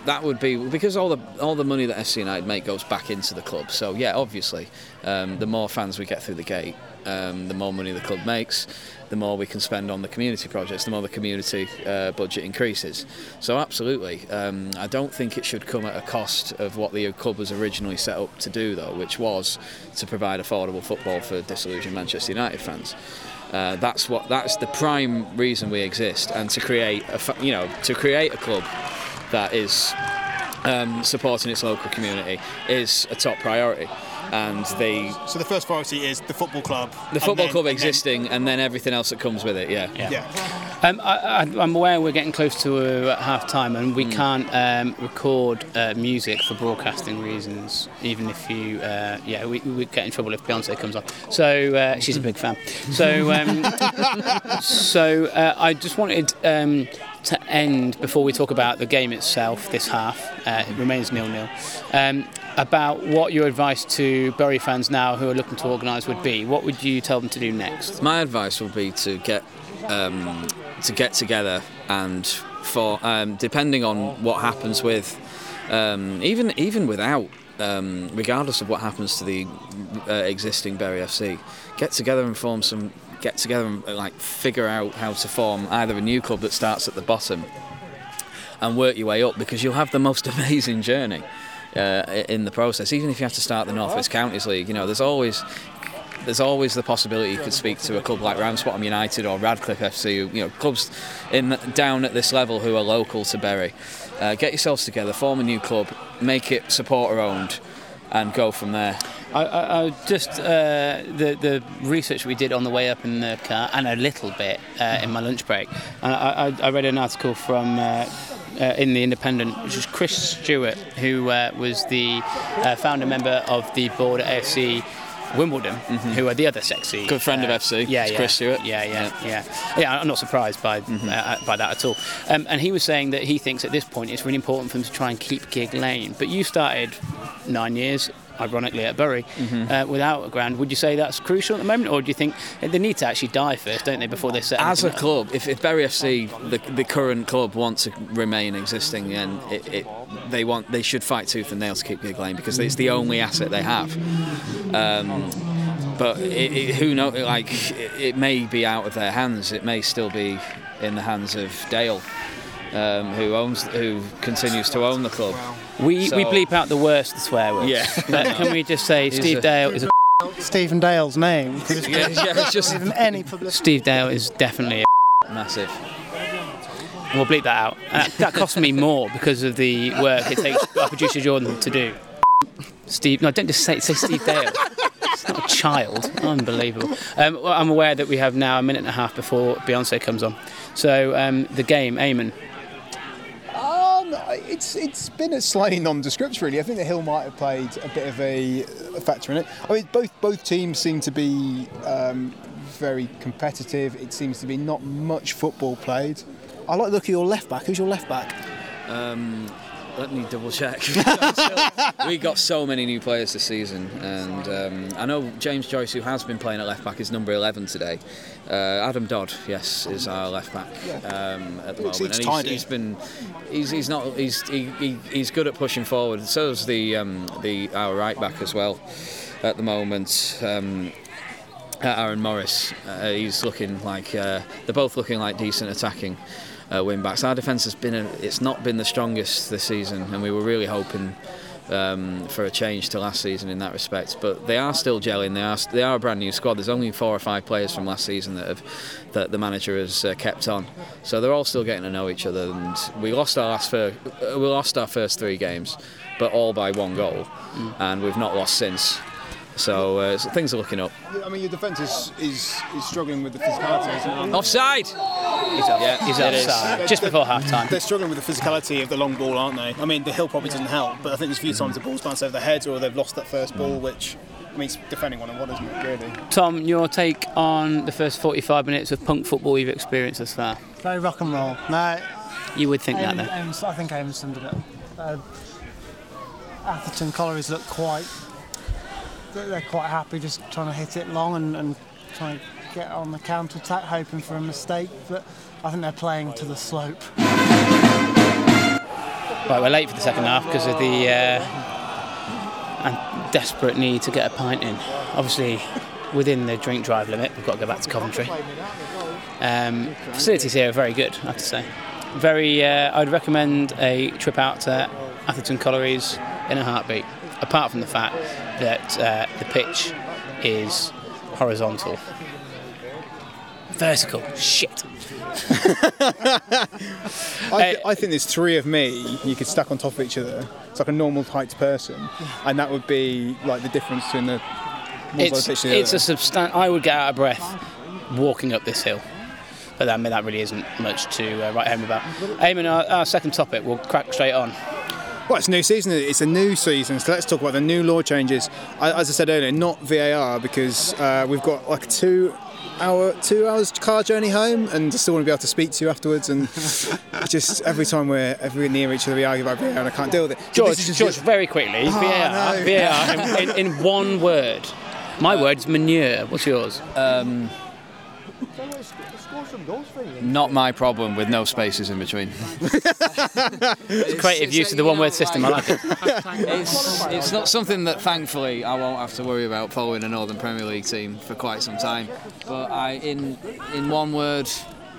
that would be because all the all the money that FC United make goes back into the club. So yeah, obviously, um, the more fans we get through the gate, um, the more money the club makes, the more we can spend on the community projects, the more the community uh, budget increases. So absolutely, um, I don't think it should come at a cost of what the club was originally set up to do, though, which was to provide affordable football for disillusioned Manchester United fans. Uh, that's what that's the prime reason we exist, and to create a you know to create a club that is um, supporting its local community is a top priority. And the so? The first priority is the football club. the football then- club and then- existing, and then everything else that comes with it. Yeah. Yeah. yeah. Um, I, I, I'm aware we're getting close to uh, half time and we can't um, record uh, music for broadcasting reasons, even if you, uh, yeah, we, we get in trouble if Beyonce comes on. So uh, she's a big fan. So, um, so uh, I just wanted um, to end before we talk about the game itself this half. Uh, it remains nil nil. Um, about what your advice to Bury fans now who are looking to organise would be. What would you tell them to do next? My advice would be to get um, to get together and for um, depending on what happens with um, even even without um, regardless of what happens to the uh, existing Bury FC, get together and form some get together and uh, like figure out how to form either a new club that starts at the bottom and work your way up because you'll have the most amazing journey uh, in the process. Even if you have to start the Northwest Counties League, you know, there's always there's always the possibility you could speak to a club like Ramsbottom United or Radcliffe FC, you know, clubs in down at this level who are local to Bury. Uh, get yourselves together, form a new club, make it supporter owned, and go from there. I, I, I just uh, the the research we did on the way up in the car, and a little bit uh, in my lunch break. And I, I, read an article from. Uh, uh, in the Independent, which was Chris Stewart, who uh, was the uh, founder member of the board at AFC Wimbledon, who are the other sexy Mm-hmm. Good friend of uh, FC, Yeah, yeah, Chris Stewart. Yeah, yeah, yeah, yeah. I'm not surprised by Mm-hmm. uh, by that at all. Um, and he was saying that he thinks at this point it's really important for them to try and keep Gigg Lane. But you started nine years, ironically, at Bury Mm-hmm. uh, without a ground. Would you say that's crucial at the moment, or do you think they need to actually die first, don't they, before they set? As a up? club, if, if Bury FC, the, the current club, want to remain existing, then it, it, they want they should fight tooth and nail to keep Gigg Lane because it's the only asset they have. Um, but it, it, who knows? Like it, it may be out of their hands. It may still be in the hands of Dale, um, who owns, who continues to own the club. we we bleep out the worst swear words. Yeah. but can we just say He's Steve a- Dale is a Stephen Dale's name. Yeah, yeah, it's just any publicity. Steve Dale is definitely. A, massive. we'll bleep that out. Uh, that cost me more because of the work it takes our producer Jordan to do. Steve, no, don't just say say Steve Dale. It's not a child. Unbelievable. Um, well, I'm aware that we have now a minute and a half before Beyonce comes on. So um, the game, Eamon. Um, it's it's been a slightly nondescript really. I think the Hill might have played a bit of a, a factor in it. I mean, both both teams seem to be um, very competitive. It seems to be not much football played. I like the look at your left back. Who's your left back? Let me double check. we got so many new players this season, and um, I know James Joyce, who has been playing at left back, is number 11 today. Uh, Adam Dodd, yes, is our left back um, at the moment, and he's, he's been he's, he's not he's he, he, he's good at pushing forward. So is the um, the our right back as well at the moment. Um, Aaron Morris, uh, he's looking like uh, they're both looking like decent attacking uh, wing backs. Our defence has been a, it's not been the strongest this season, and we were really hoping um, for a change to last season in that respect. But they are still gelling. They are they are a brand new squad. There's only four or five players from last season that have that the manager has uh, kept on. So they're all still getting to know each other. And we lost our last fir- uh, we lost our first three games, but all by one goal, and we've not lost since. So, uh, so things are looking up. I mean, your defence is, is, is struggling with the physicality. Isn't it? Offside. He's off. Yeah, He's offside. Just before half time. They're struggling with the physicality of the long ball, aren't they? I mean, the hill probably doesn't help, but I think there's a few times the ball's bounced over their heads or they've lost that first ball, which I mean, it's defending one on one, isn't it? Really. Tom, your take on the first 45 minutes of punk football you've experienced thus far? Very rock and roll. No, You would think that Aim- then. Ames- I think Ames summed it up. Uh, Atherton Collieries look quite. They're quite happy just trying to hit it long and, and trying to get on the counter attack, hoping for a mistake. But I think they're playing to the slope. Right, we're late for the second half because of the uh, desperate need to get a pint in. Obviously, within the drink drive limit, we've got to go back to Coventry. Um, facilities here are very good, I have to say. Very, uh, I'd recommend a trip out to Atherton Collieries in a heartbeat. Apart from the fact that uh, the pitch is horizontal. Vertical, shit. I, th- I think there's three of me you could stack on top of each other. It's like a normal height person, and that would be like the difference between the. it's, the pitch to the it's a other. substan- I would get out of breath walking up this hill. But that, I mean, that really isn't much to uh, write home about. Eamon, our, our second topic, we'll crack straight on. Well, it's a new season. It's a new season, so let's talk about the new law changes. As I said earlier, not VAR because uh, we've got like a two hour, two hours car journey home, and I still want to be able to speak to you afterwards. And just every time we're every near each other, we argue about VAR, and I can't deal with it. So George, this is just- very quickly, VAR, no. VAR in, in, in one word. My word is manure. What's yours? Not my problem with no spaces in between. Creative use of the one-word system. I like it. It's, it's not something that thankfully I won't have to worry about following a Northern Premier League team for quite some time. But I, in in one word,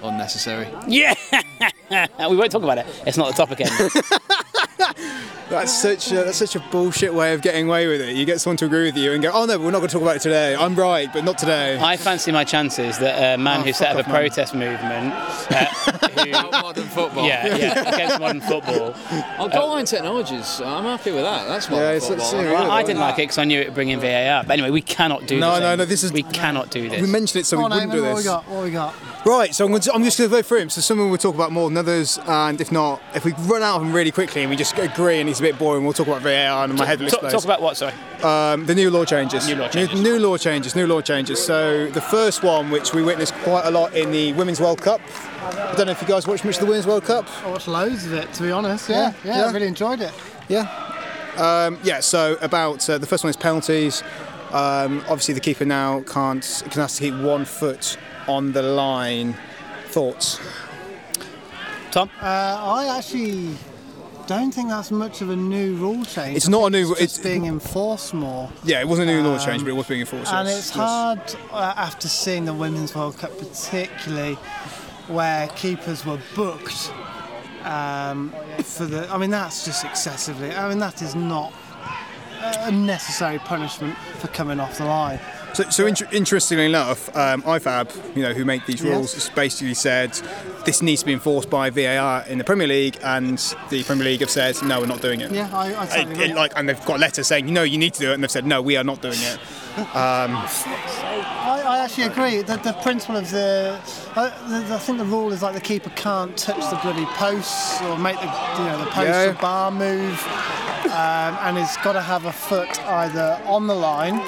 unnecessary. Yeah. we won't talk about it. It's not the topic end. That's such a, that's such a bullshit way of getting away with it. You get someone to agree with you and go, "Oh no, we're not going to talk about it today. I'm right, but not today." I fancy my chances that a man Oh, who set fuck up a man. protest movement, uh, who, Modern football. yeah, yeah, against modern football. Oh, goal line technologies. I'm happy with that. That's modern Yeah, it's- football. it's- Well, I didn't like it because I knew it would bring in VAR. But anyway, we cannot do No, this. no, Eamon. no, this is- we cannot do this. we mentioned it, so we Come on, wouldn't Eamon, do what we this. got? What we got? Right, so I'm, going to, I'm just going to go through them. So some of them we'll talk about more than others, and if not, if we run out of them really quickly and we just agree and it's a bit boring, we'll talk about VAR and my head will talk, explode. talk about what? Sorry. Um, the new law changes. New law changes. New, law changes. New law changes. So the first one, which we witnessed quite a lot in the Women's World Cup. I don't know if you guys watched much of the Women's World Cup. I watched loads of it, to be honest. Yeah, yeah, yeah. I really enjoyed it. Yeah. Um, yeah. So about uh, the first one is penalties. Um, obviously, the keeper now can't can has to keep one foot on the line. Thoughts? Tom? Uh, I actually don't think that's much of a new rule change. It's I not a new- It's it's- being enforced more. Yeah, it wasn't a new law Um, change, but it was being enforced. And yes, it's yes. hard uh, after seeing the Women's World Cup, particularly where keepers were booked um, for the. I mean, that's just excessively. I mean, that is not a necessary punishment for coming off the line. So, so inter- interestingly enough, um, IFAB, you know, who make these rules, has basically said this needs to be enforced by VAR in the Premier League, and the Premier League have said no, we're not doing it. Yeah, I, I It- totally it, like, and they've got letters saying, you know, you need to do it, and they've said no, we are not doing it. I, I actually agree. The, the principle of the, uh, the, I think the rule is like the keeper can't touch the bloody posts or make the, you know, the post Yeah. or bar move, um, and he's got to have a foot either on the line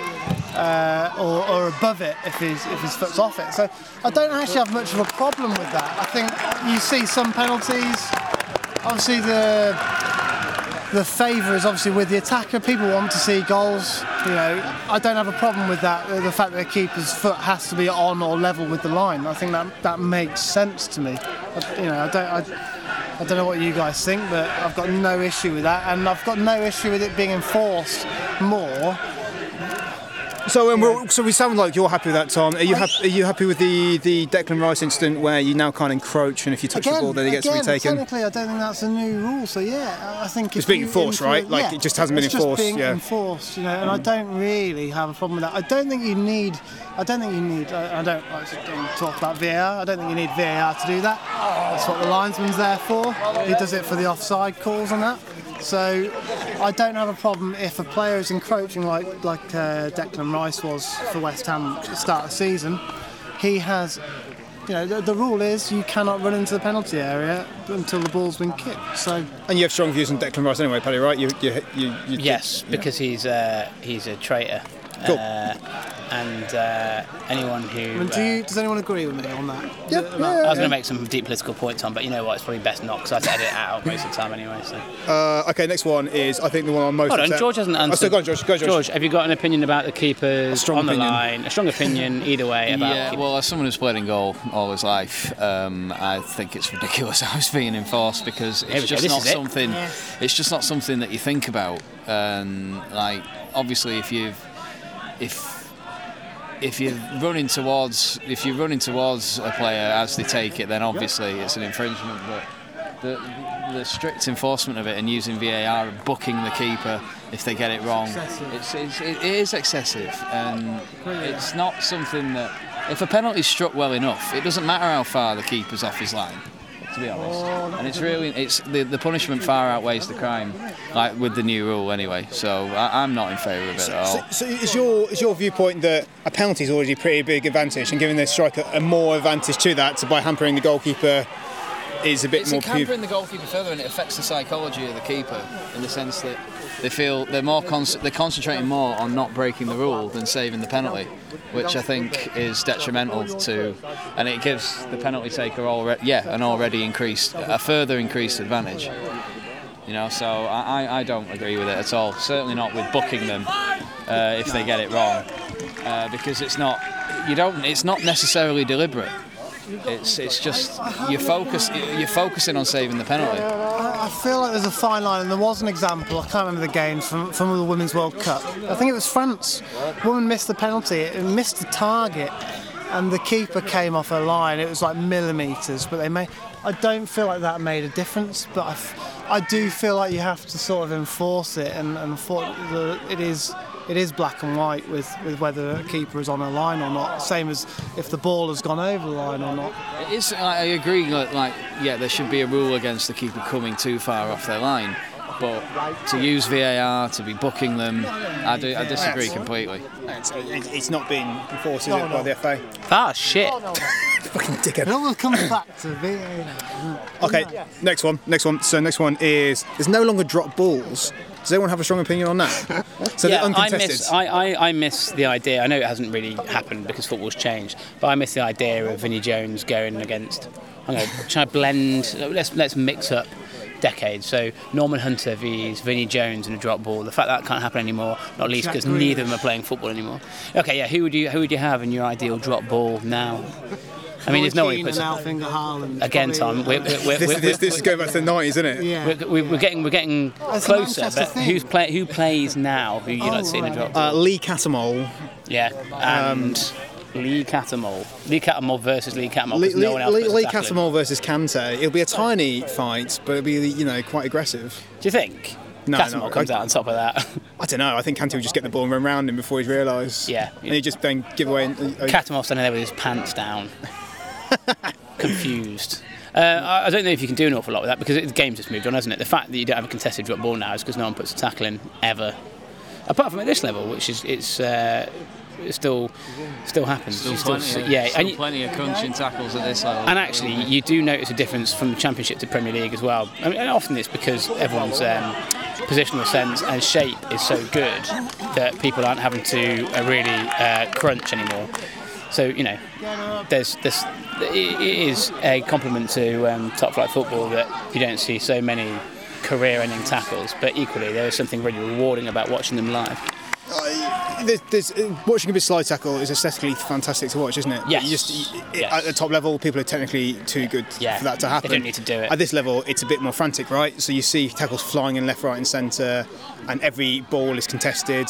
uh, or, or above it if his if his foot's off it. So I don't actually have much of a problem with that. I think you see some penalties. Obviously the the favour is obviously with the attacker. People want to see goals. You know, I don't have a problem with that. The fact that the keeper's foot has to be on or level with the line. I think that that makes sense to me. You know, I don't. I, I don't know what you guys think, but I've got no issue with that, and I've got no issue with it being enforced more so, um, so we sound like you're happy with that, Tom. Are you, happy, are you happy with the, the Declan Rice incident where you now can't encroach and if you touch again, the ball, then it gets again, retaken? Technically, I don't think that's a new rule. So yeah, I think it's being enforced, right? Like yeah, it just hasn't been enforced. Just being yeah. enforced, you know. And I don't really have a problem with that. I don't think you need. I don't think you need. I, I don't, I don't talk about VAR. I don't think you need VAR to do that. That's what the linesman's there for. He does it for the offside calls and that. So I don't have a problem if a player is encroaching like like uh, Declan Rice was for West Ham at the start of the season. He has, you know, the, the, rule is you cannot run into the penalty area until the ball's been kicked. So and you have strong views on Declan Rice anyway, Paddy, right? You, you, you, you yes, because he's uh, he's a traitor. Cool. Uh, and uh, anyone who. I mean, do you, uh, does anyone agree with me on that? Yeah. yeah, yeah I was going to make some deep political points on, but you know what? It's probably best not because I have to edit it out most of the time anyway. So. Uh, okay, next one is I think the one I'm most. Hold on, George hasn't answered. Oh, so go on, George. Go, George. George, have you got an opinion about the keepers on opinion. the line? A strong opinion either way about. Yeah, keepers. well, as someone who's played in goal all his life, um, I think it's ridiculous how it's being enforced because it's just not something. It. It's just not something that you think about. Um, like obviously, if you've if if you're running towards if you're running towards a player as they take it, then obviously it's an infringement. But the, the strict enforcement of it and using VAR and booking the keeper if they get it wrong, it's, it's, it is excessive, and it's not something that if a penalty is struck well enough, it doesn't matter how far the keeper's off his line to be honest. And it's really, it's the, the punishment far outweighs the crime, like with the new rule anyway. So I, am not in favour of it so, at all. So, so, is your is your viewpoint that a penalty is already a pretty big advantage, and giving the striker a more advantage to that, so by hampering the goalkeeper is a bit it's more. It's hampering the goalkeeper further, and it affects the psychology of the keeper in the sense that they feel they're more con- they're concentrating more on not breaking the rule than saving the penalty, which I think is detrimental to, and it gives the penalty taker already yeah an already increased a further increased advantage. You know, so I, I don't agree with it at all. Certainly not with booking them uh, if they get it wrong, uh, because it's not you don't it's not necessarily deliberate. It's it's just you focus you're focusing on saving the penalty. I feel like there's a fine line, and there was an example. I can't remember the game from from the Women's World Cup. I think it was France. Woman missed the penalty, it missed the target, and the keeper came off her line. It was like millimeters, but they made. I don't feel like that made a difference, but I, I do feel like you have to sort of enforce it, and and it is it is black and white with, with whether a keeper is on a line or not. Same as if the ball has gone over the line or not. It is. I agree. Like, like yeah, there should be a rule against the keeper coming too far off their line. But to use VAR to be booking them, I, do, I disagree completely. It's, it's not being enforced no, no. by the FA. Ah, shit. Fucking dickhead. It all comes back to VAR. Okay, next one. Next one. So next one is there's no longer drop balls does anyone have a strong opinion on that? So yeah, I miss, I, I, I, miss the idea. I know it hasn't really happened because football's changed, but I miss the idea of Vinnie Jones going against. I'm going to try blend. Let's let's mix up decades. So Norman Hunter vs Vinnie Jones in a drop ball. The fact that can't happen anymore, not least because neither of them are playing football anymore. Okay, yeah. Who would you who would you have in your ideal drop ball now? I mean, there's no way puts again, Tom. We're, we're, we're, this, this, this is going back to the nineties, isn't it? Yeah. We're, getting we're getting closer. But who's play, who plays now? Who you oh, like to see in a drop? Uh, Lee Cattermole. Yeah, and. Um, Lee Cattermole. Lee Cattermole versus Lee Cattermole. Lee, no Lee, Lee Cattermole versus Kante. It'll be a tiny fight, but it'll be you know quite aggressive. Do you think? No, Cattermole no, comes I, out on top of that. I don't know. I think Kante will just get the ball and run around him before he's realised. Yeah. And he just then give away. Uh, Cattermole standing there with his pants down. confused. Uh, I don't know if you can do an awful lot with that because the game's just moved on, hasn't it? The fact that you don't have a contested drop ball now is because no one puts a tackle in ever, apart from at this level, which is it's. Uh, still still happens. Still, still plenty, of, yeah, still and plenty of crunching tackles at this level. And actually, you do notice a difference from the Championship to Premier League as well. I mean, and often it's because everyone's um, positional sense and shape is so good that people aren't having to uh, really uh, crunch anymore. So you know, there's this. It is a compliment to um, top flight football that you don't see so many career-ending tackles, but equally there is something really rewarding about watching them live. There's, there's, uh, watching a big slide tackle is aesthetically fantastic to watch, isn't it? Yes. Just, Yes. At the top level, people are technically too good Yeah, for that to happen. they don't need to do it. At this level, it's a bit more frantic, right? So you see tackles flying in left, right, and centre, and every ball is contested.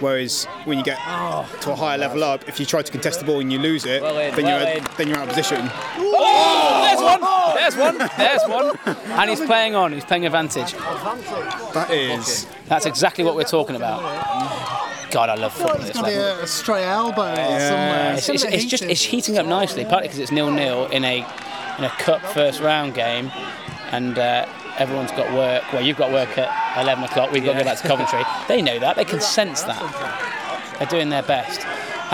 Whereas when you get to a higher level up, if you try to contest the ball and you lose it, Well in, then, well you're in. then you're out of position. There's one. There's one. There's one. And he's playing on. He's playing advantage. That is. That's exactly what we're talking about. God, I love football. at It's this going to be a, a stray elbow in it somewhere. It's, it's, gonna it's just it's heating up nicely, partly because it's nil nil in a in a cup first round game, and uh, everyone's got work. Well, you've got work at 11 o'clock. We've got to go back to Coventry. They know that. They can sense that. They're doing their best.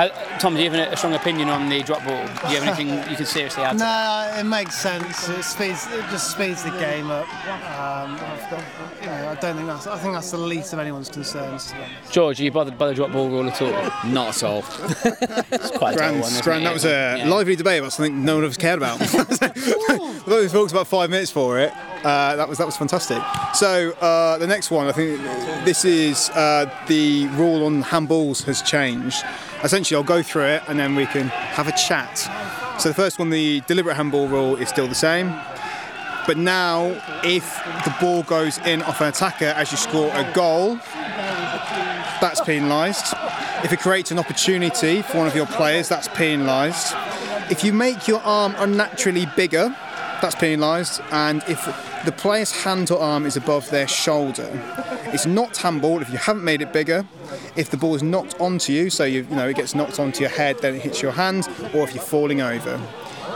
How, Tom, do you have a strong opinion on the drop ball? Do you have anything you can seriously add? to that? No, it makes sense. It speeds. It just speeds the game up. Um, I've got, you know, I don't think that's. I think that's the least of anyone's concerns. To be honest. George, are you bothered by the drop ball rule at all? Not at all. It's quite a Grand, one, isn't grand, it? that was a Yeah. lively debate about something no one of us cared about. Although we talked about five minutes for it, uh, that was that was fantastic. So uh, the next one, I think this is uh, the rule on handballs has changed. Essentially, I'll go through it and then we can have a chat. So the first one, the deliberate handball rule, is still the same. But now, if the ball goes in off an attacker as you score a goal, that's penalised. If it creates an opportunity for one of your players, that's penalised. If you make your arm unnaturally bigger, that's penalised. And if the player's hand or arm is above their shoulder, it's not handball if you haven't made it bigger. If the ball is knocked onto you, so you, you know it gets knocked onto your head, then it hits your hand, or if you're falling over.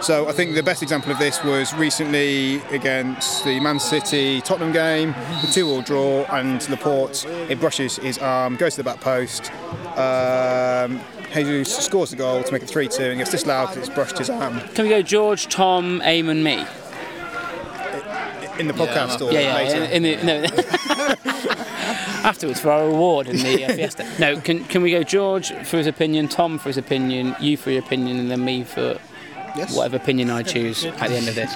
So I think the best example of this was recently against the Man City Tottenham game, the two-all draw, and Laporte it brushes his arm, goes to the back post. Um, Jesus scores the goal to make it 3-2 and gets disallowed because it's brushed his arm Can we go George, Tom, Aim, and me? In the podcast or Yeah, yeah. later. In, in the, no. Afterwards for our reward in the uh, fiesta. No, can can we go George for his opinion, Tom for his opinion, you for your opinion, and then me for Yes. whatever opinion I choose at the end of this.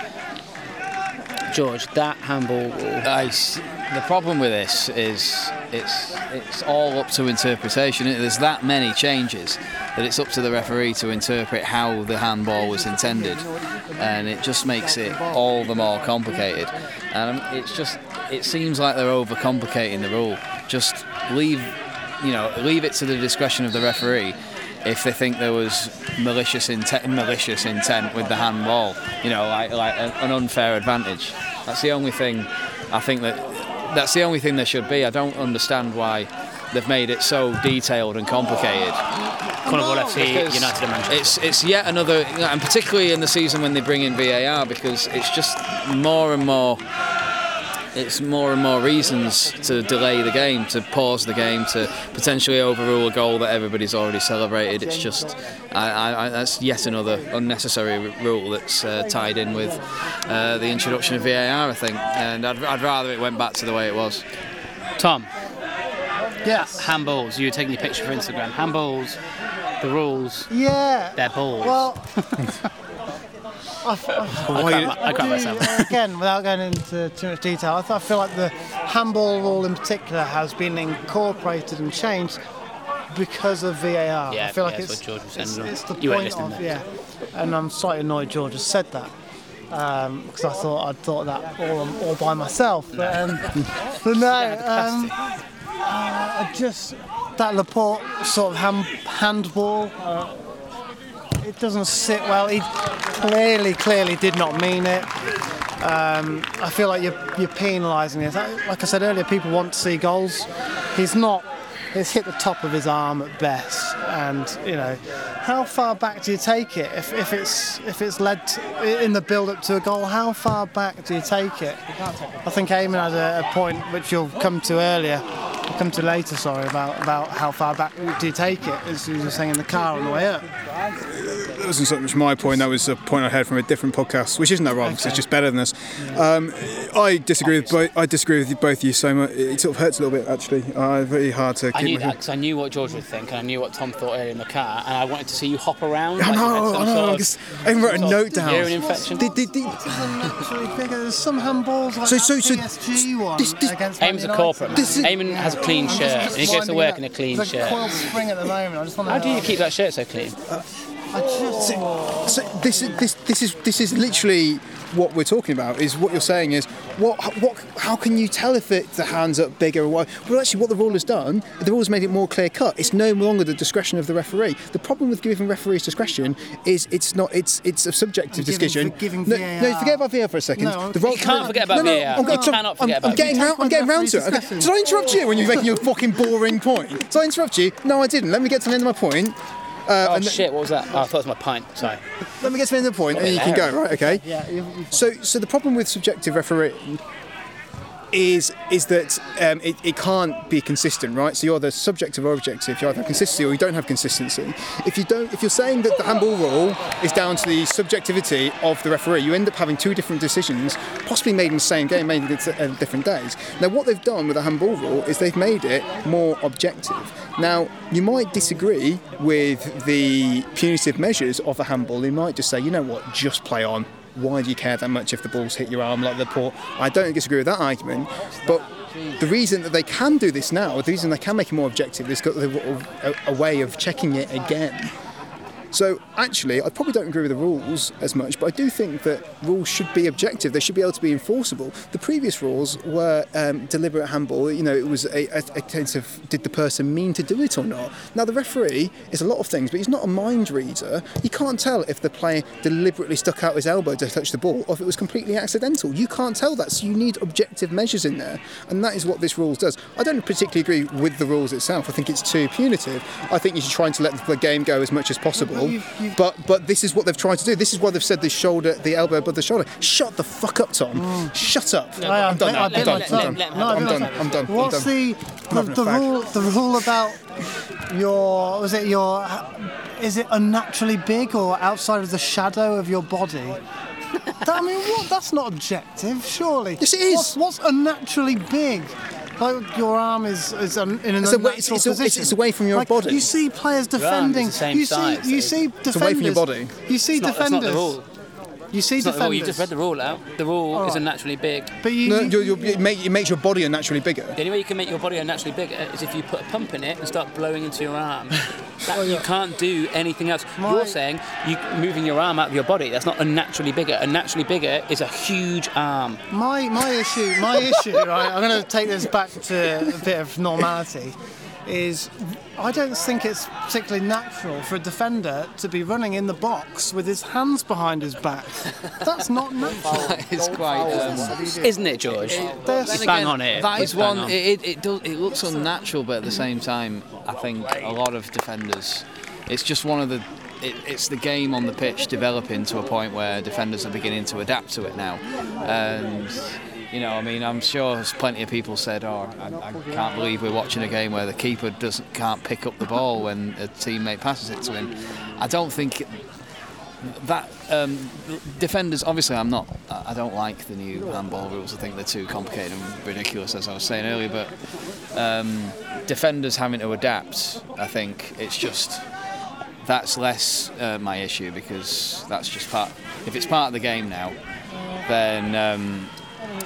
George, that handball rule. The problem with this is it's it's all up to interpretation. There's that many changes that it's up to the referee to interpret how the handball was intended, and it just makes it all the more complicated. And it's just it seems like they're overcomplicating the rule. Just leave you know leave it to the discretion of the referee. If they think there was malicious intent, malicious intent with the handball, you know, like like an unfair advantage. That's the only thing I think that that's the only thing there should be. I don't understand why they've made it so detailed and complicated. Carnival FC, United and Manchester. It's it's yet another, and particularly in the season when they bring in VAR, because it's just more and more. It's more and more reasons to delay the game, to pause the game, to potentially overrule a goal that everybody's already celebrated. It's just, I, I, I, that's yet another unnecessary rule that's uh, tied in with uh, the introduction of VAR, I think. And I'd, I'd rather it went back to the way it was. Tom, Yes. handballs. You were taking a picture for Instagram. Handballs, the rules, Yeah. they're balls. Well, I, I I Why crap, you- my- I crap do, myself. again, without going into too much detail, I, th- I feel like the handball rule in particular has been incorporated and changed because of VAR. Yeah, I feel like yeah, that's it's, George was it's, it's the You point of there. yeah, and I'm slightly annoyed George has said that because I thought I'd thought that all, all by myself, but, um, but no, um, uh, just that Laporte sort of hand, handball. Uh, it doesn't sit well. He clearly, clearly did not mean it. Um, I feel like you're, you're penalising it. Like I said earlier, people want to see goals. He's not. It's hit the top of his arm at best, and you know, how far back do you take it? If, if it's if it's led to, in the build-up to a goal, how far back do you take it? I think Eamon had a, a point which you'll come to earlier. I'll come to later. Sorry about about how far back do you take it? As you were saying in the car on the way up. That wasn't so much my point. That was a point I heard from a different podcast, which isn't that wrong. 'cause It's just better than this. Um, I disagree with both. I disagree with both of you so much. It sort of hurts a little bit actually. Uh, very hard to I keep knew my. that because I knew what George would think, and I knew what Tom thought earlier in the car, and I wanted to see you hop around. I like you know, some I know. sort I of- I even wrote a some sort note of down. Urine infection. Did, did, did, Naturally bigger. There's some handballs like So- that so- so PSG one this- this- against Eamon's Man a corporate man. This is- Eamon has a clean shirt, just and he goes to work in a clean There's shirt. a coiled spring at the moment. I just want to How do you keep that shirt so clean? I just, So this is this this is this is literally what we're talking about. Is what you're saying is what what how can you tell if it, the hands up bigger or what? Well, actually, what the rule has done, the rule has made it more clear cut. It's no longer the discretion of the referee. The problem with giving referees discretion is it's not it's it's a subjective Giving- decision. giving no, VAR. no, forget about VAR for a second. No, the role- you can't forget about no, no, VAR. I'm, You I'm, cannot forget I'm, about I'm getting VAR. round. I'm getting round to it. Okay. Did I interrupt you when you're making your fucking boring point? Did I interrupt you? No, I didn't. Let me get to the end of my point. Uh, Oh and th- shit! What was that? Oh, I thought it was my pint. Sorry. let me get to the end of the point, and then you can go. Right? Okay. yeah. You, you, So, so the problem with subjective refereeing is is that um, it, it can't be consistent, right? So you're either subjective or objective. You either have consistency or you don't have consistency. If you don't, if you're saying that the handball rule is down to the subjectivity of the referee, you end up having two different decisions, possibly made in the same game, made at uh, different days. Now, what they've done with the handball rule is they've made it more objective. Now, you might disagree with the punitive measures of the handball. You might just say, you know what, just play on why do you care that much if the balls hit your arm like the port? I don't disagree with that argument, but the reason that they can do this now, the reason they can make it more objective, is got a, a, a way of checking it again. So actually, I probably don't agree with the rules as much, but I do think that rules should be objective. They should be able to be enforceable. The previous rules were um, deliberate handball. You know, it was a, a, a of did the person mean to do it or not. Now the referee is a lot of things, but he's not a mind reader. You can't tell if the player deliberately stuck out his elbow to touch the ball, or if it was completely accidental. You can't tell that. So you need objective measures in there, and that is what this rules does. I don't particularly agree with the rules itself. I think it's too punitive. I think you should try to let the game go as much as possible. You've- you've- But but this is what they've tried to do. This is why they've said the shoulder, the elbow above the shoulder. Shut the fuck up, Tom. Oh. Shut up. I, I'm done. now. I'm done. I'm done. let him I I'm done. I'm done. I'm What's the the, the rule the rule about your was it your is it unnaturally big or outside of the shadow of your body? That- I mean, what? That's not objective, surely. Yes, it is. What's, what's unnaturally big? Like your arm is, is un, in an It's unnatural away- it's- it's a- position. it's- it's away from your Like, body. You see players arm is defending. the same you size, see, you so see defenders. away from your body. You see It's not, that's defenders. not the rule. You see It's not the rule. defenders. You just read the rule out. The rule All is right. unnaturally big. But you, No, you- you're, you're, it, make, it makes your body unnaturally bigger. The only way you can make your body unnaturally bigger is if you put a pump in it and start blowing into your arm. That, You can't do anything else. My- You're saying you moving your arm out of your body. That's not unnaturally bigger. Unnaturally bigger is a huge arm. My my issue, my issue, right? I'm going to take this back to a bit of normality. Is I don't think it's particularly natural for a defender to be running in the box with his hands behind his back. That's not natural. It's quite. Um, Isn't it, George? There's- He's bang on it. That He's is bang one. on. It, it, it does. It looks unnatural, but at the same time, I think a lot of defenders. It's just one of the. It, it's the game on the pitch developing to a point where defenders are beginning to adapt to it now, and you know, I mean, I'm sure plenty of people said, "Oh, I, I can't believe we're watching a game where the keeper doesn't can't pick up the ball when a teammate passes it to him." I don't think that um, defenders obviously I'm not I don't like the new handball rules I think they're too complicated and ridiculous as I was saying earlier but um, defenders having to adapt I think it's just that's less uh, my issue because that's just part if it's part of the game now then um,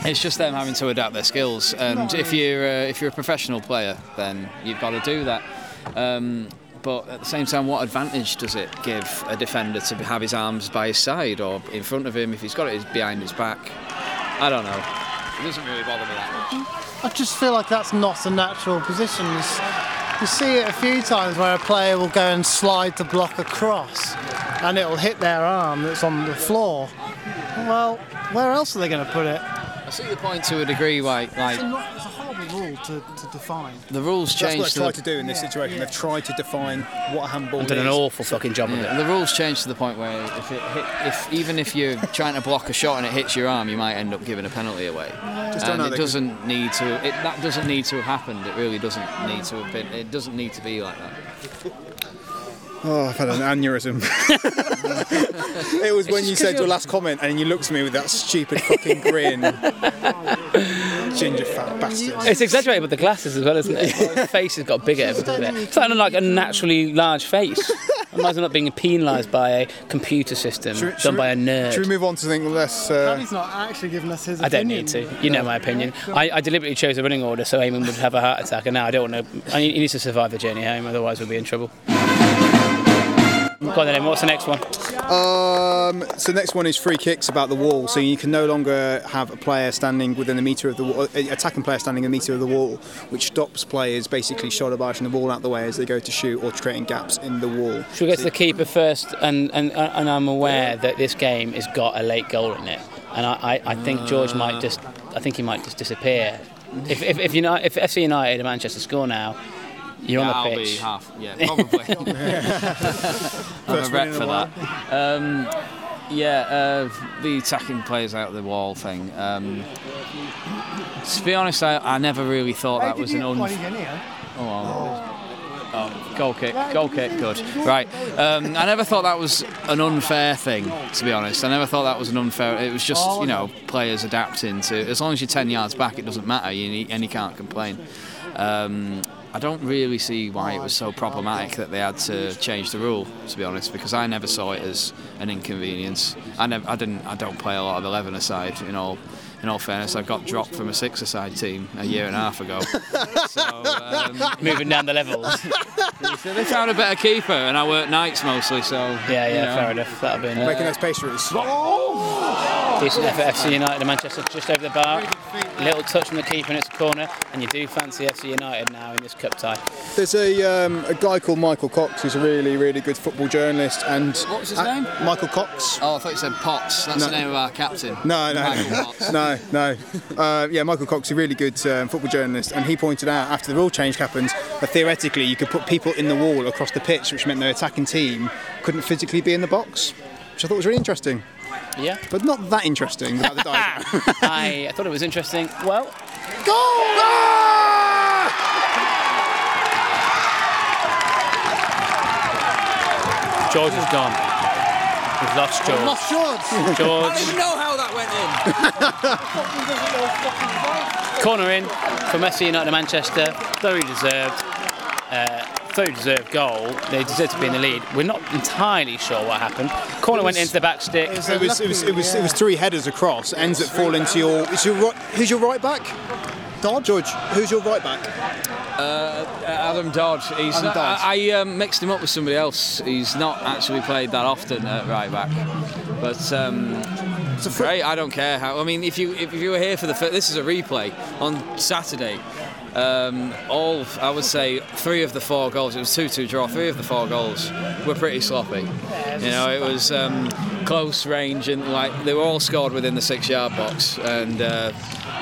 it's just them having to adapt their skills and if you're uh, if you're a professional player then you've got to do that um, but at the same time, what advantage does it give a defender to have his arms by his side or in front of him if he's got it behind his back? I don't know. It doesn't really bother me that much. I just feel like that's not a natural position. You see it a few times where a player will go and slide to block a cross, and it'll hit their arm that's on the floor. Well, where else are they going to put it? I see the point to a degree. Like, like It's a, not, it's a horrible rule to, to define. The rules That's what changed. they've to tried the- to do in this situation. They've tried to define what a handball And is. done an awful fucking job of Yeah, it. the rules changed to the point where if it hit, if even if you're trying to block a shot and it hits your arm, you might end up giving a penalty away. Just don't and know it doesn't need to. It, that doesn't need to have happened. It really doesn't need to have been. It doesn't need to be like that. Oh, I've had an aneurysm. it was when you said your you're- last comment and you looked at me with that stupid fucking grin. Ginger fat bastard. It's exaggerated with the glasses as well, isn't it? His face has got bigger every bit. It's like, like a naturally large face. Imagine not being penalised by a computer system Should done should by a nerd. Should we move on to something less? Uh, Paddy's not actually giving us his Opinion. I don't need to. You know my opinion. I, I deliberately chose a running order so Eamon would have a heart attack, and now I don't want to. He needs to survive the journey home, otherwise we'll be in trouble. Go on then, what's the next one? Um, so the next one is free kicks about the wall. So you can no longer have a player standing within a metre of the wall, attacking player standing a metre of the wall, which stops players basically shoulder barging the ball out the way as they go to shoot or creating gaps in the wall. Should we go to the keeper first? And, and, and I'm aware that this game has got a late goal in it, and I, I, I think George might just, I think he might just disappear. If if if, United, if FC United and Manchester score now, you're on I'll the be half. Yeah, probably. I'm a First rep for that. Um, yeah, uh, the attacking players out of the wall thing. Um, to be honest, I, I never really thought that was an un. Oh, oh, goal kick, goal kick, good. Right, um, I never thought that was an unfair thing. To be honest, I never thought that was an unfair. It was just you know players adapting to. As long as you're ten yards back, it doesn't matter. You and you can't complain. Um, I don't really see why it was so problematic that they had to change the rule. To be honest, because I never saw it as an inconvenience. I never, I didn't, I don't play a lot of eleven aside. In all, in all fairness, I got dropped from a six-a-side team a year and a half ago. so. Um, Moving down the levels. so they found a better keeper, and I work nights mostly, so. Yeah, you yeah, know. fair enough. That'll be enough. Making those pastries. Decent effort, FC United and Manchester just over the bar. Little touch from the keeper in its corner, and you do fancy FC United now in this cup tie. There's a, um, a guy called Michael Cox who's a really, really good football journalist. And What was his uh, name? Michael Cox. Oh, I thought you said Potts. That's No. the name of our captain. No, no, no, no, no. Uh, yeah, Michael Cox, is a really good um, football journalist, and he pointed out after the rule change happened that theoretically you could put people in the wall across the pitch, which meant the attacking team couldn't physically be in the box, which I thought was really interesting, Yeah. but not that interesting without the diagram. I, I thought it was interesting. Well, Goal! Ah! George is gone. We've lost George. Lost George. George, know how that went in. corner in from FC United of Manchester. Very deserved. Uh, very deserved goal. They deserve to be in the lead. We're not entirely sure what happened. Corner went into the back stick. It was, It was, it was, it was, it was three headers across. Ends up falling to your. It's your right, who's your right back? Dodge. George. Who's your right back? Adam Dodd. He's Adam not, Dodd. I, I um, mixed him up with somebody else. He's not actually played that often at right back. But um, It's a foot- great. I don't care how. I mean, if you if you were here for the this is a replay on Saturday. Um, all I would say three of the four goals. It was two-two draw. Three of the four goals were pretty sloppy. You know, it was um, close range and like they were all scored within the six-yard box. And uh,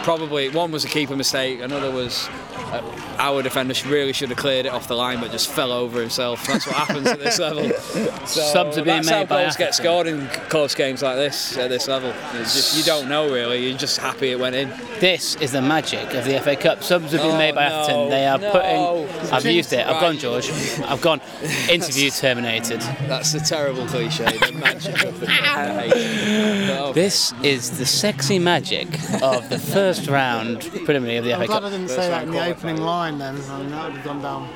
probably one was a keeper mistake. Another was uh, our defender really should have cleared it off the line, but just fell over himself. That's what happens at this level. So Subs are being that's made how by goals get Atherton. scored in close games like this at this level. It's just you don't know really. You're just happy it went in. This is the magic of the FA Cup. Subs have been Oh, made by no, Atherton. They are no. putting. I've used it. I've Right. gone, George. I've gone. Interview terminated. That's a terrible cliche. The magic of the cup. I hate it. But okay. This is the sexy magic of the first round preliminary of the I'm FA glad I Cup. didn't say that in the opening line then. I that would have gone down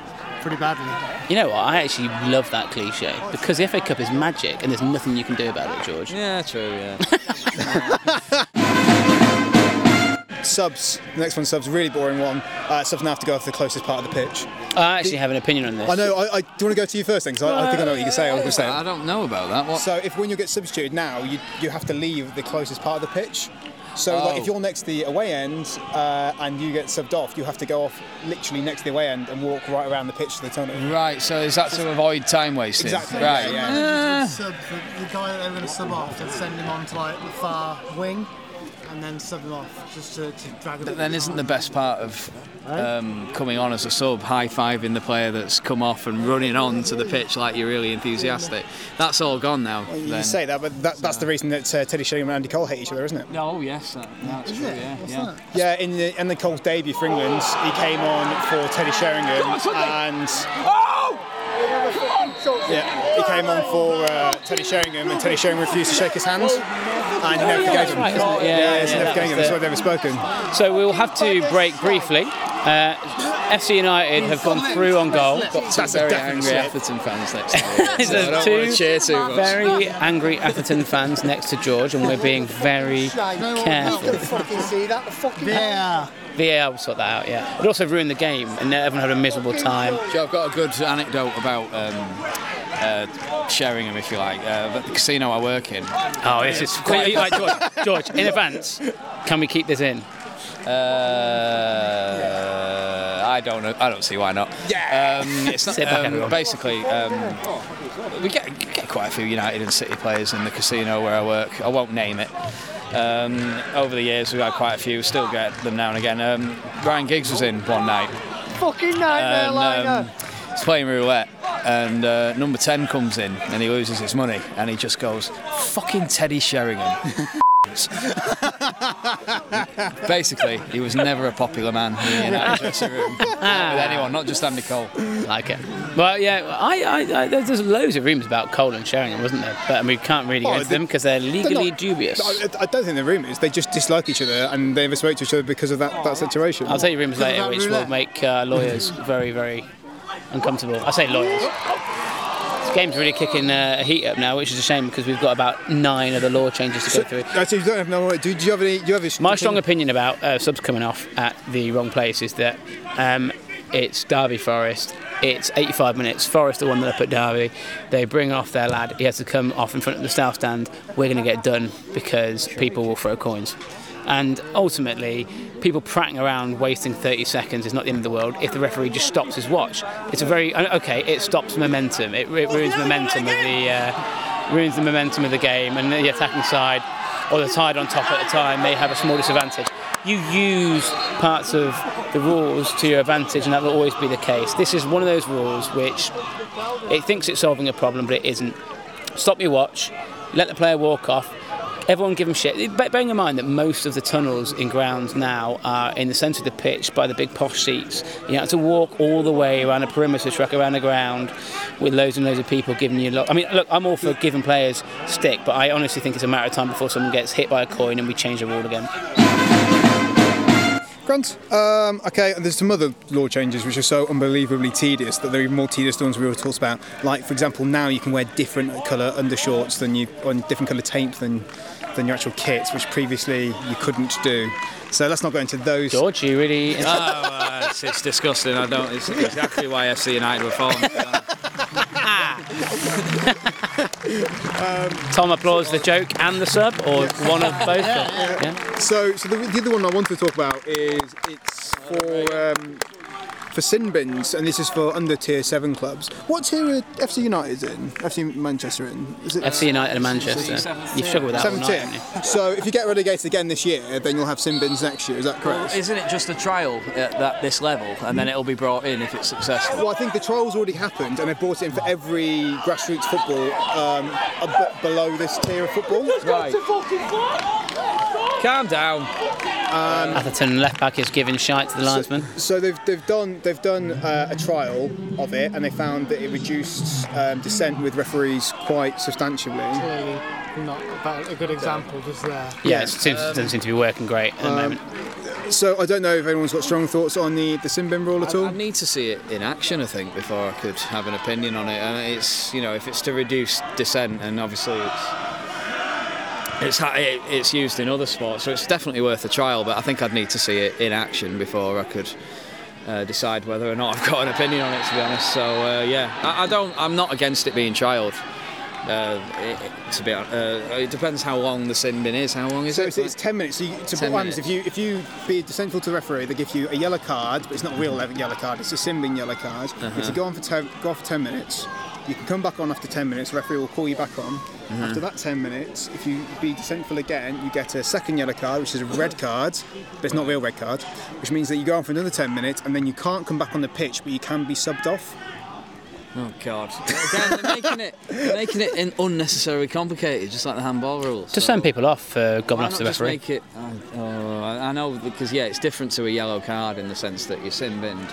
pretty badly. You know what? I actually love that cliche because the FA Cup is magic and there's nothing you can do about it, George. Yeah, true. Yeah. Subs. The next one, subs. Really boring one. Uh, subs now have to go off the closest part of the pitch. I actually have an opinion on this. I know. I, I, do you want to go to you first then? Because I, I think I know what you can say. I going to say. I don't know about that. What? So if when you get substituted now, you you have to leave the closest part of the pitch. So like, Oh. if you're next to the away end uh, and you get subbed off, you have to go off literally next to the away end and walk right around the pitch to the tunnel. Right. So is that to avoid time wasting? Exactly, Right. yeah, yeah. Sub, the, the guy that they were going to sub off, they'd send him on to like the far wing, and then sub him off just to, to drag him. But then isn't the best part of um, coming on as a sub high fiving the player that's come off and running on to the pitch like you're really enthusiastic? That's all gone now. You then. say that, but that, that's the reason that uh, Teddy Sheringham and Andy Cole hate each other, isn't it? Oh yes, that, that's Is true. it? Yeah, What's yeah. that? Yeah, in the in the Cole's debut for England, he came on for Teddy Sheringham and yeah, he came on for uh, Teddy Sheringham and Teddy Sheringham refused to shake his hand and he never forgave him. right, isn't it? Yeah, yeah, it's yeah, never that forgave him. That's why they've spoken. So we'll have to break briefly. Uh, FC United have gone through on goal. That's a very angry slip. Atherton fans next to me. So I don't two want to cheer too much. very angry Atherton fans next to George, and we're being very careful. fucking see that. The fucking yeah. VAR will sort that out, yeah. It also ruined the game, and everyone had a miserable time. Joe, I've got a good anecdote about um, uh, Sheringham, if you like. Uh, the casino I work in, Oh, this is quite. Like, George, George, in advance, can we keep this in? Uh, I don't know. I don't see why not. Yeah. Um, it's not. Um, basically, um, we get, get quite a few United and City players in the casino where I work. I won't name it. Um, over the years, we've had quite a few. Still get them now and again. Um, Ryan Giggs was in one night. Fucking nightmare and liner. um, he's playing roulette, and uh, number ten comes in, and he loses his money, and he just goes, "Fucking Teddy Sheringham." Basically, he was never a popular man in the dressing room with anyone, not just Andy Cole. Like it. Well, yeah, I, I, I, there's there's loads of rumours about Cole and Sheringham, wasn't there? But we can't really Oh, get into they- them because they're legally not- dubious. I, I don't think they're rumours. They just dislike each other and they never spoke to each other because of that, that situation. I'll tell you rumours later, about which will make uh, lawyers very, very uncomfortable. I say lawyers. Game's really kicking uh, a heat up now, which is a shame because we've got about nine other law changes to go through. Actually, you don't have no. Do, do you have any? Do you have a, My strong opinion about uh, subs coming off at the wrong place is that um, it's Derby Forest. It's 85 minutes. Forest are the one that up at Derby. They bring off their lad. He has to come off in front of the south stand. We're going to get done because people will throw coins. And ultimately, people prattling around wasting 30 seconds is not the end of the world if the referee just stops his watch. It's a very uh, okay. It stops momentum. It, ru- ruins momentum of the uh, ruins the momentum of the game, and the attacking side or the tide on top at the time may have a small disadvantage. You use parts of the rules to your advantage, and that will always be the case. This is one of those rules which it thinks it's solving a problem, but it isn't. Stop your watch, let the player walk off. Everyone give them shit. Be- Bearing in mind that most of the tunnels in grounds now are in the centre of the pitch by the big posh seats. You have to walk all the way around a perimeter track around the ground with loads and loads of people giving you. Lo- I mean, look, I'm all for giving players stick, but I honestly think it's a matter of time before someone gets hit by a coin and we change the rule again. Grant. Um, okay, there's some other law changes which are so unbelievably tedious that they're even more tedious than ones we were talking about. Like, for example, now you can wear different colour undershorts than you, on different colour tape than than your actual kits, which previously you couldn't do. So let's not go into those. George, you really. Oh, uh, it's, it's disgusting. I don't. It's exactly why FC United were formed. Tom applauds the joke and the sub, or one of both. Yeah. So, so the, the other one I wanted to talk about is it's for um, for sin bins, and this is for under tier seven clubs. What tier are FC United's in? FC Manchester in? Is it FC United and Manchester. You've struggled with that all seven night, tier? haven't you? So if you get relegated again this year, then you'll have sin bins next year. Is that correct? Isn't it just a trial at that, this level, and then it'll be brought in if it's successful? Well, I think the trial's already happened, and they've brought it in for every grassroots football um, a bit below this tier of football. Right. Calm down. Atherton left back is giving shite to the linesman. So they've, they've done they've done uh, a trial of it, and they found that it reduced um, dissent with referees quite substantially. Clearly not about a good example just there. Yeah, it seems, doesn't seem to be working great at the moment. So I don't know if anyone's got strong thoughts on the the sin bin rule at all. I need to see it in action, I think, before I could have an opinion on it. And it's, you know, if it's to reduce dissent, and obviously it's it's it's used in other sports, so it's definitely worth a trial. But I think I'd need to see it in action before I could uh, decide whether or not I've got an opinion on it. To be honest, so uh, yeah, I, I don't. I'm not against it being trialled. Uh, it, to be hon- uh, it depends how long the sin bin is. How long is So it? it's, it's 10 minutes. So, you, so 10 what happens if you if you be dissentful to the referee, they give you a yellow card, but it's not a real yellow card. It's a sin bin yellow card. You have to go on for ten, go off for 10 minutes. You can come back on after 10 minutes. The referee will call you back on. After that 10 minutes, if you be dissentful again, you get a second yellow card, which is a red card, but it's not a real red card, which means that you go on for another 10 minutes and then you can't come back on the pitch, but you can be subbed off. Oh God! Again, they're making it they're making it unnecessarily complicated, just like the handball rules. To So send people off uh, for gobbling why off not to the just referee. make it? Oh, I I know because yeah, it's different to a yellow card in the sense that you're sin binned.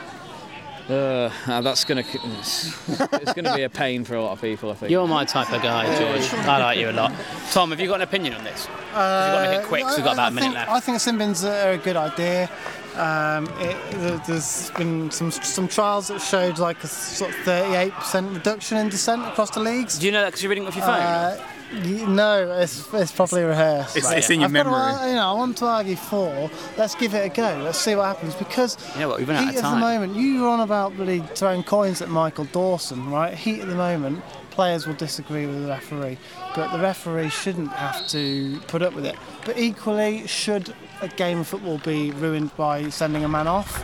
Uh, that's gonna it's, it's gonna be a pain for a lot of people. I think. You're my type of guy, George. I like you a lot. Tom, have you got an opinion on this? Have you got to make it quick? 'cause we've got about a I minute think, left. I think sin bins are a good idea. Um, it, there- there's been some some trials that showed like a sort of 38% reduction in dissent across the leagues. Do you know that because you're reading off your phone? Uh, y- no, it's, it's properly rehearsed. It's, it's in your I've got to, memory. you know, I want to argue for. Let's give it a go. Let's see what happens because You know what, we've run out of heat of the moment. You were on about bloody throwing coins at Michael Dawson, right? Heat of the moment. Players will disagree with the referee, but the referee shouldn't have to put up with it. But equally, should a game of football be ruined by sending a man off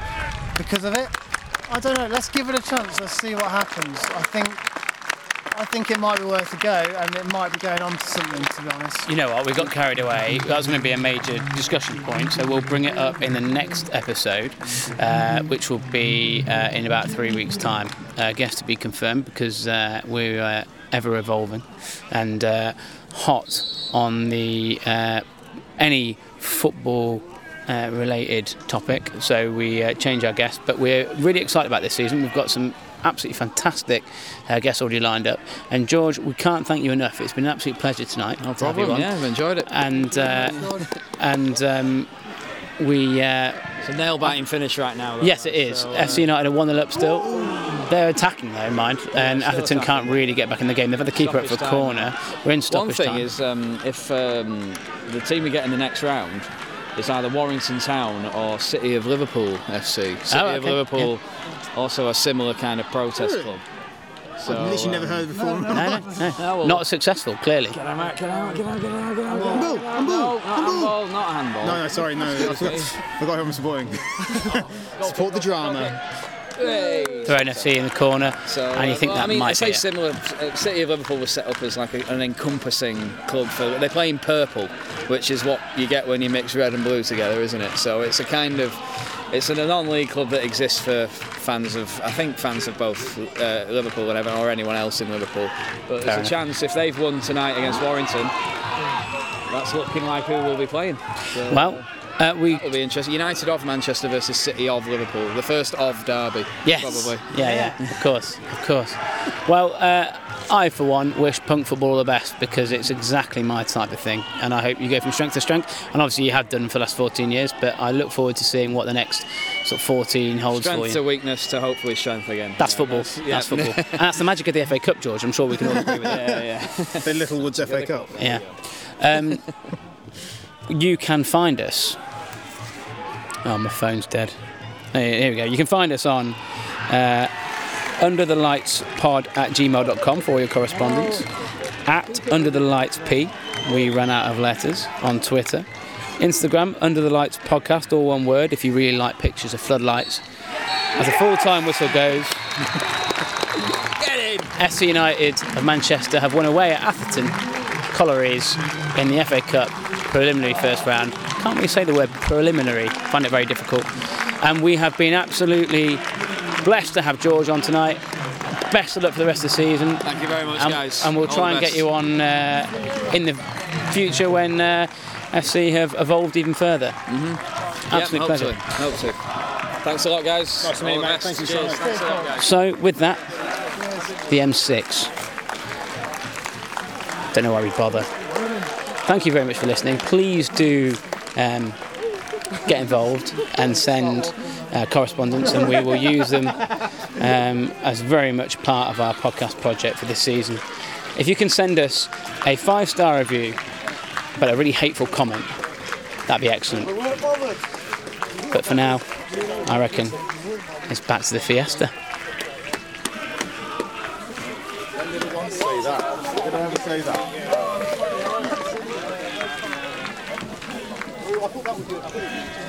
because of it? I don't know. Let's give it a chance. Let's see what happens. I think. I think it might be worth a go, and it might be going on to something. To be honest. You know what? We got carried away. That was going to be a major discussion point, so we'll bring it up in the next episode, uh, which will be uh, in about three weeks' time. Uh, guest to be confirmed because uh, we're uh, ever evolving and uh, hot on the uh, any football. Uh, related topic, so we uh, change our guest, but we're really excited about this season. We've got some absolutely fantastic uh, guests already lined up, and George, we can't thank you enough. It's been an absolute pleasure tonight. no to have you problem. on Yeah, I've enjoyed it. and uh, and um, we uh, It's a nail biting finish right now. though, yes, it is. so, uh, FC United are one 0 up still. They're attacking though, mind, and still Atherton can't really get back in the game. They've had the keeper up for a corner. We're in stoppage time. One stoppage thing time. is, um, if um, the team we get in the next round is either Warrington Town or City of Liverpool FC. City Oh, of okay, Liverpool, also a similar kind of protest club. So, I've literally never um, heard before. no, no, no. No, well- not successful. Clearly. Get him out, get him out, get him out, get him out, get him out. Handball, handball, No, not handball, not handball. No, no, sorry, no. I forgot, forgot who I'm supporting. Support the drama. Hey. a FC in the corner, So, and you think well, that I mean, might I say be it. similar. Uh, City of Liverpool was set up as like a, an encompassing club for. They play in purple, which is what you get when you mix red and blue together, isn't it? So it's a kind of. It's an non-league club that exists for fans of, I think, fans of both uh, Liverpool and Everton, or anyone else in Liverpool. But Fair there's a chance if they've won tonight against Warrington, that's looking like who will be playing. So, Well, uh, we it'll be interesting. United of Manchester versus City of Liverpool, the first of derby. Yes. probably. Yeah, yeah, of course, of course. Well, uh, I, for one, wish punk football all the best because it's exactly my type of thing. And I hope you go from strength to strength. And obviously, you have done for the last 14 years, but I look forward to seeing what the next sort of 14 holds for you. Strength you. to weakness to hopefully strength again. That's Yeah, football. yeah. That's football. and that's the magic of the FA Cup, George. I'm sure we can all agree with that. Yeah, yeah. The Littlewoods FA Cup. Yeah. Um, you can find us. Oh, my phone's dead. Here here we go. You can find us on uh, under the lights pod at gmail.com for all your correspondence. At under the lights p, we ran out of letters on Twitter. Instagram under the lights podcast, all one word. If you really like pictures of floodlights, as the full time whistle goes. FC United of Manchester have won away at Atherton Collieries in the FA Cup preliminary first round. Can't really say the word preliminary, find it very difficult. And we have been absolutely blessed to have George on tonight. Best of luck for the rest of the season. Thank you very much, And, guys. and we'll All try the and get you on uh, in the future when uh, FC have evolved even further. Yeah, Absolute hope pleasure. to, hope to. Thanks a lot, guys. Nice to meet you, mate. Thank you so much. Thanks a lot, guys. So with that, the M6. Don't know why we bother. Thank you very much for listening. Please do um, get involved and send uh, correspondence, and we will use them um, as very much part of our podcast project for this season. If you can send us a five-star review, but a really hateful comment, that'd be excellent. But for now, I reckon it's back to the fiesta. Say that. Did I ever say that? 食べる。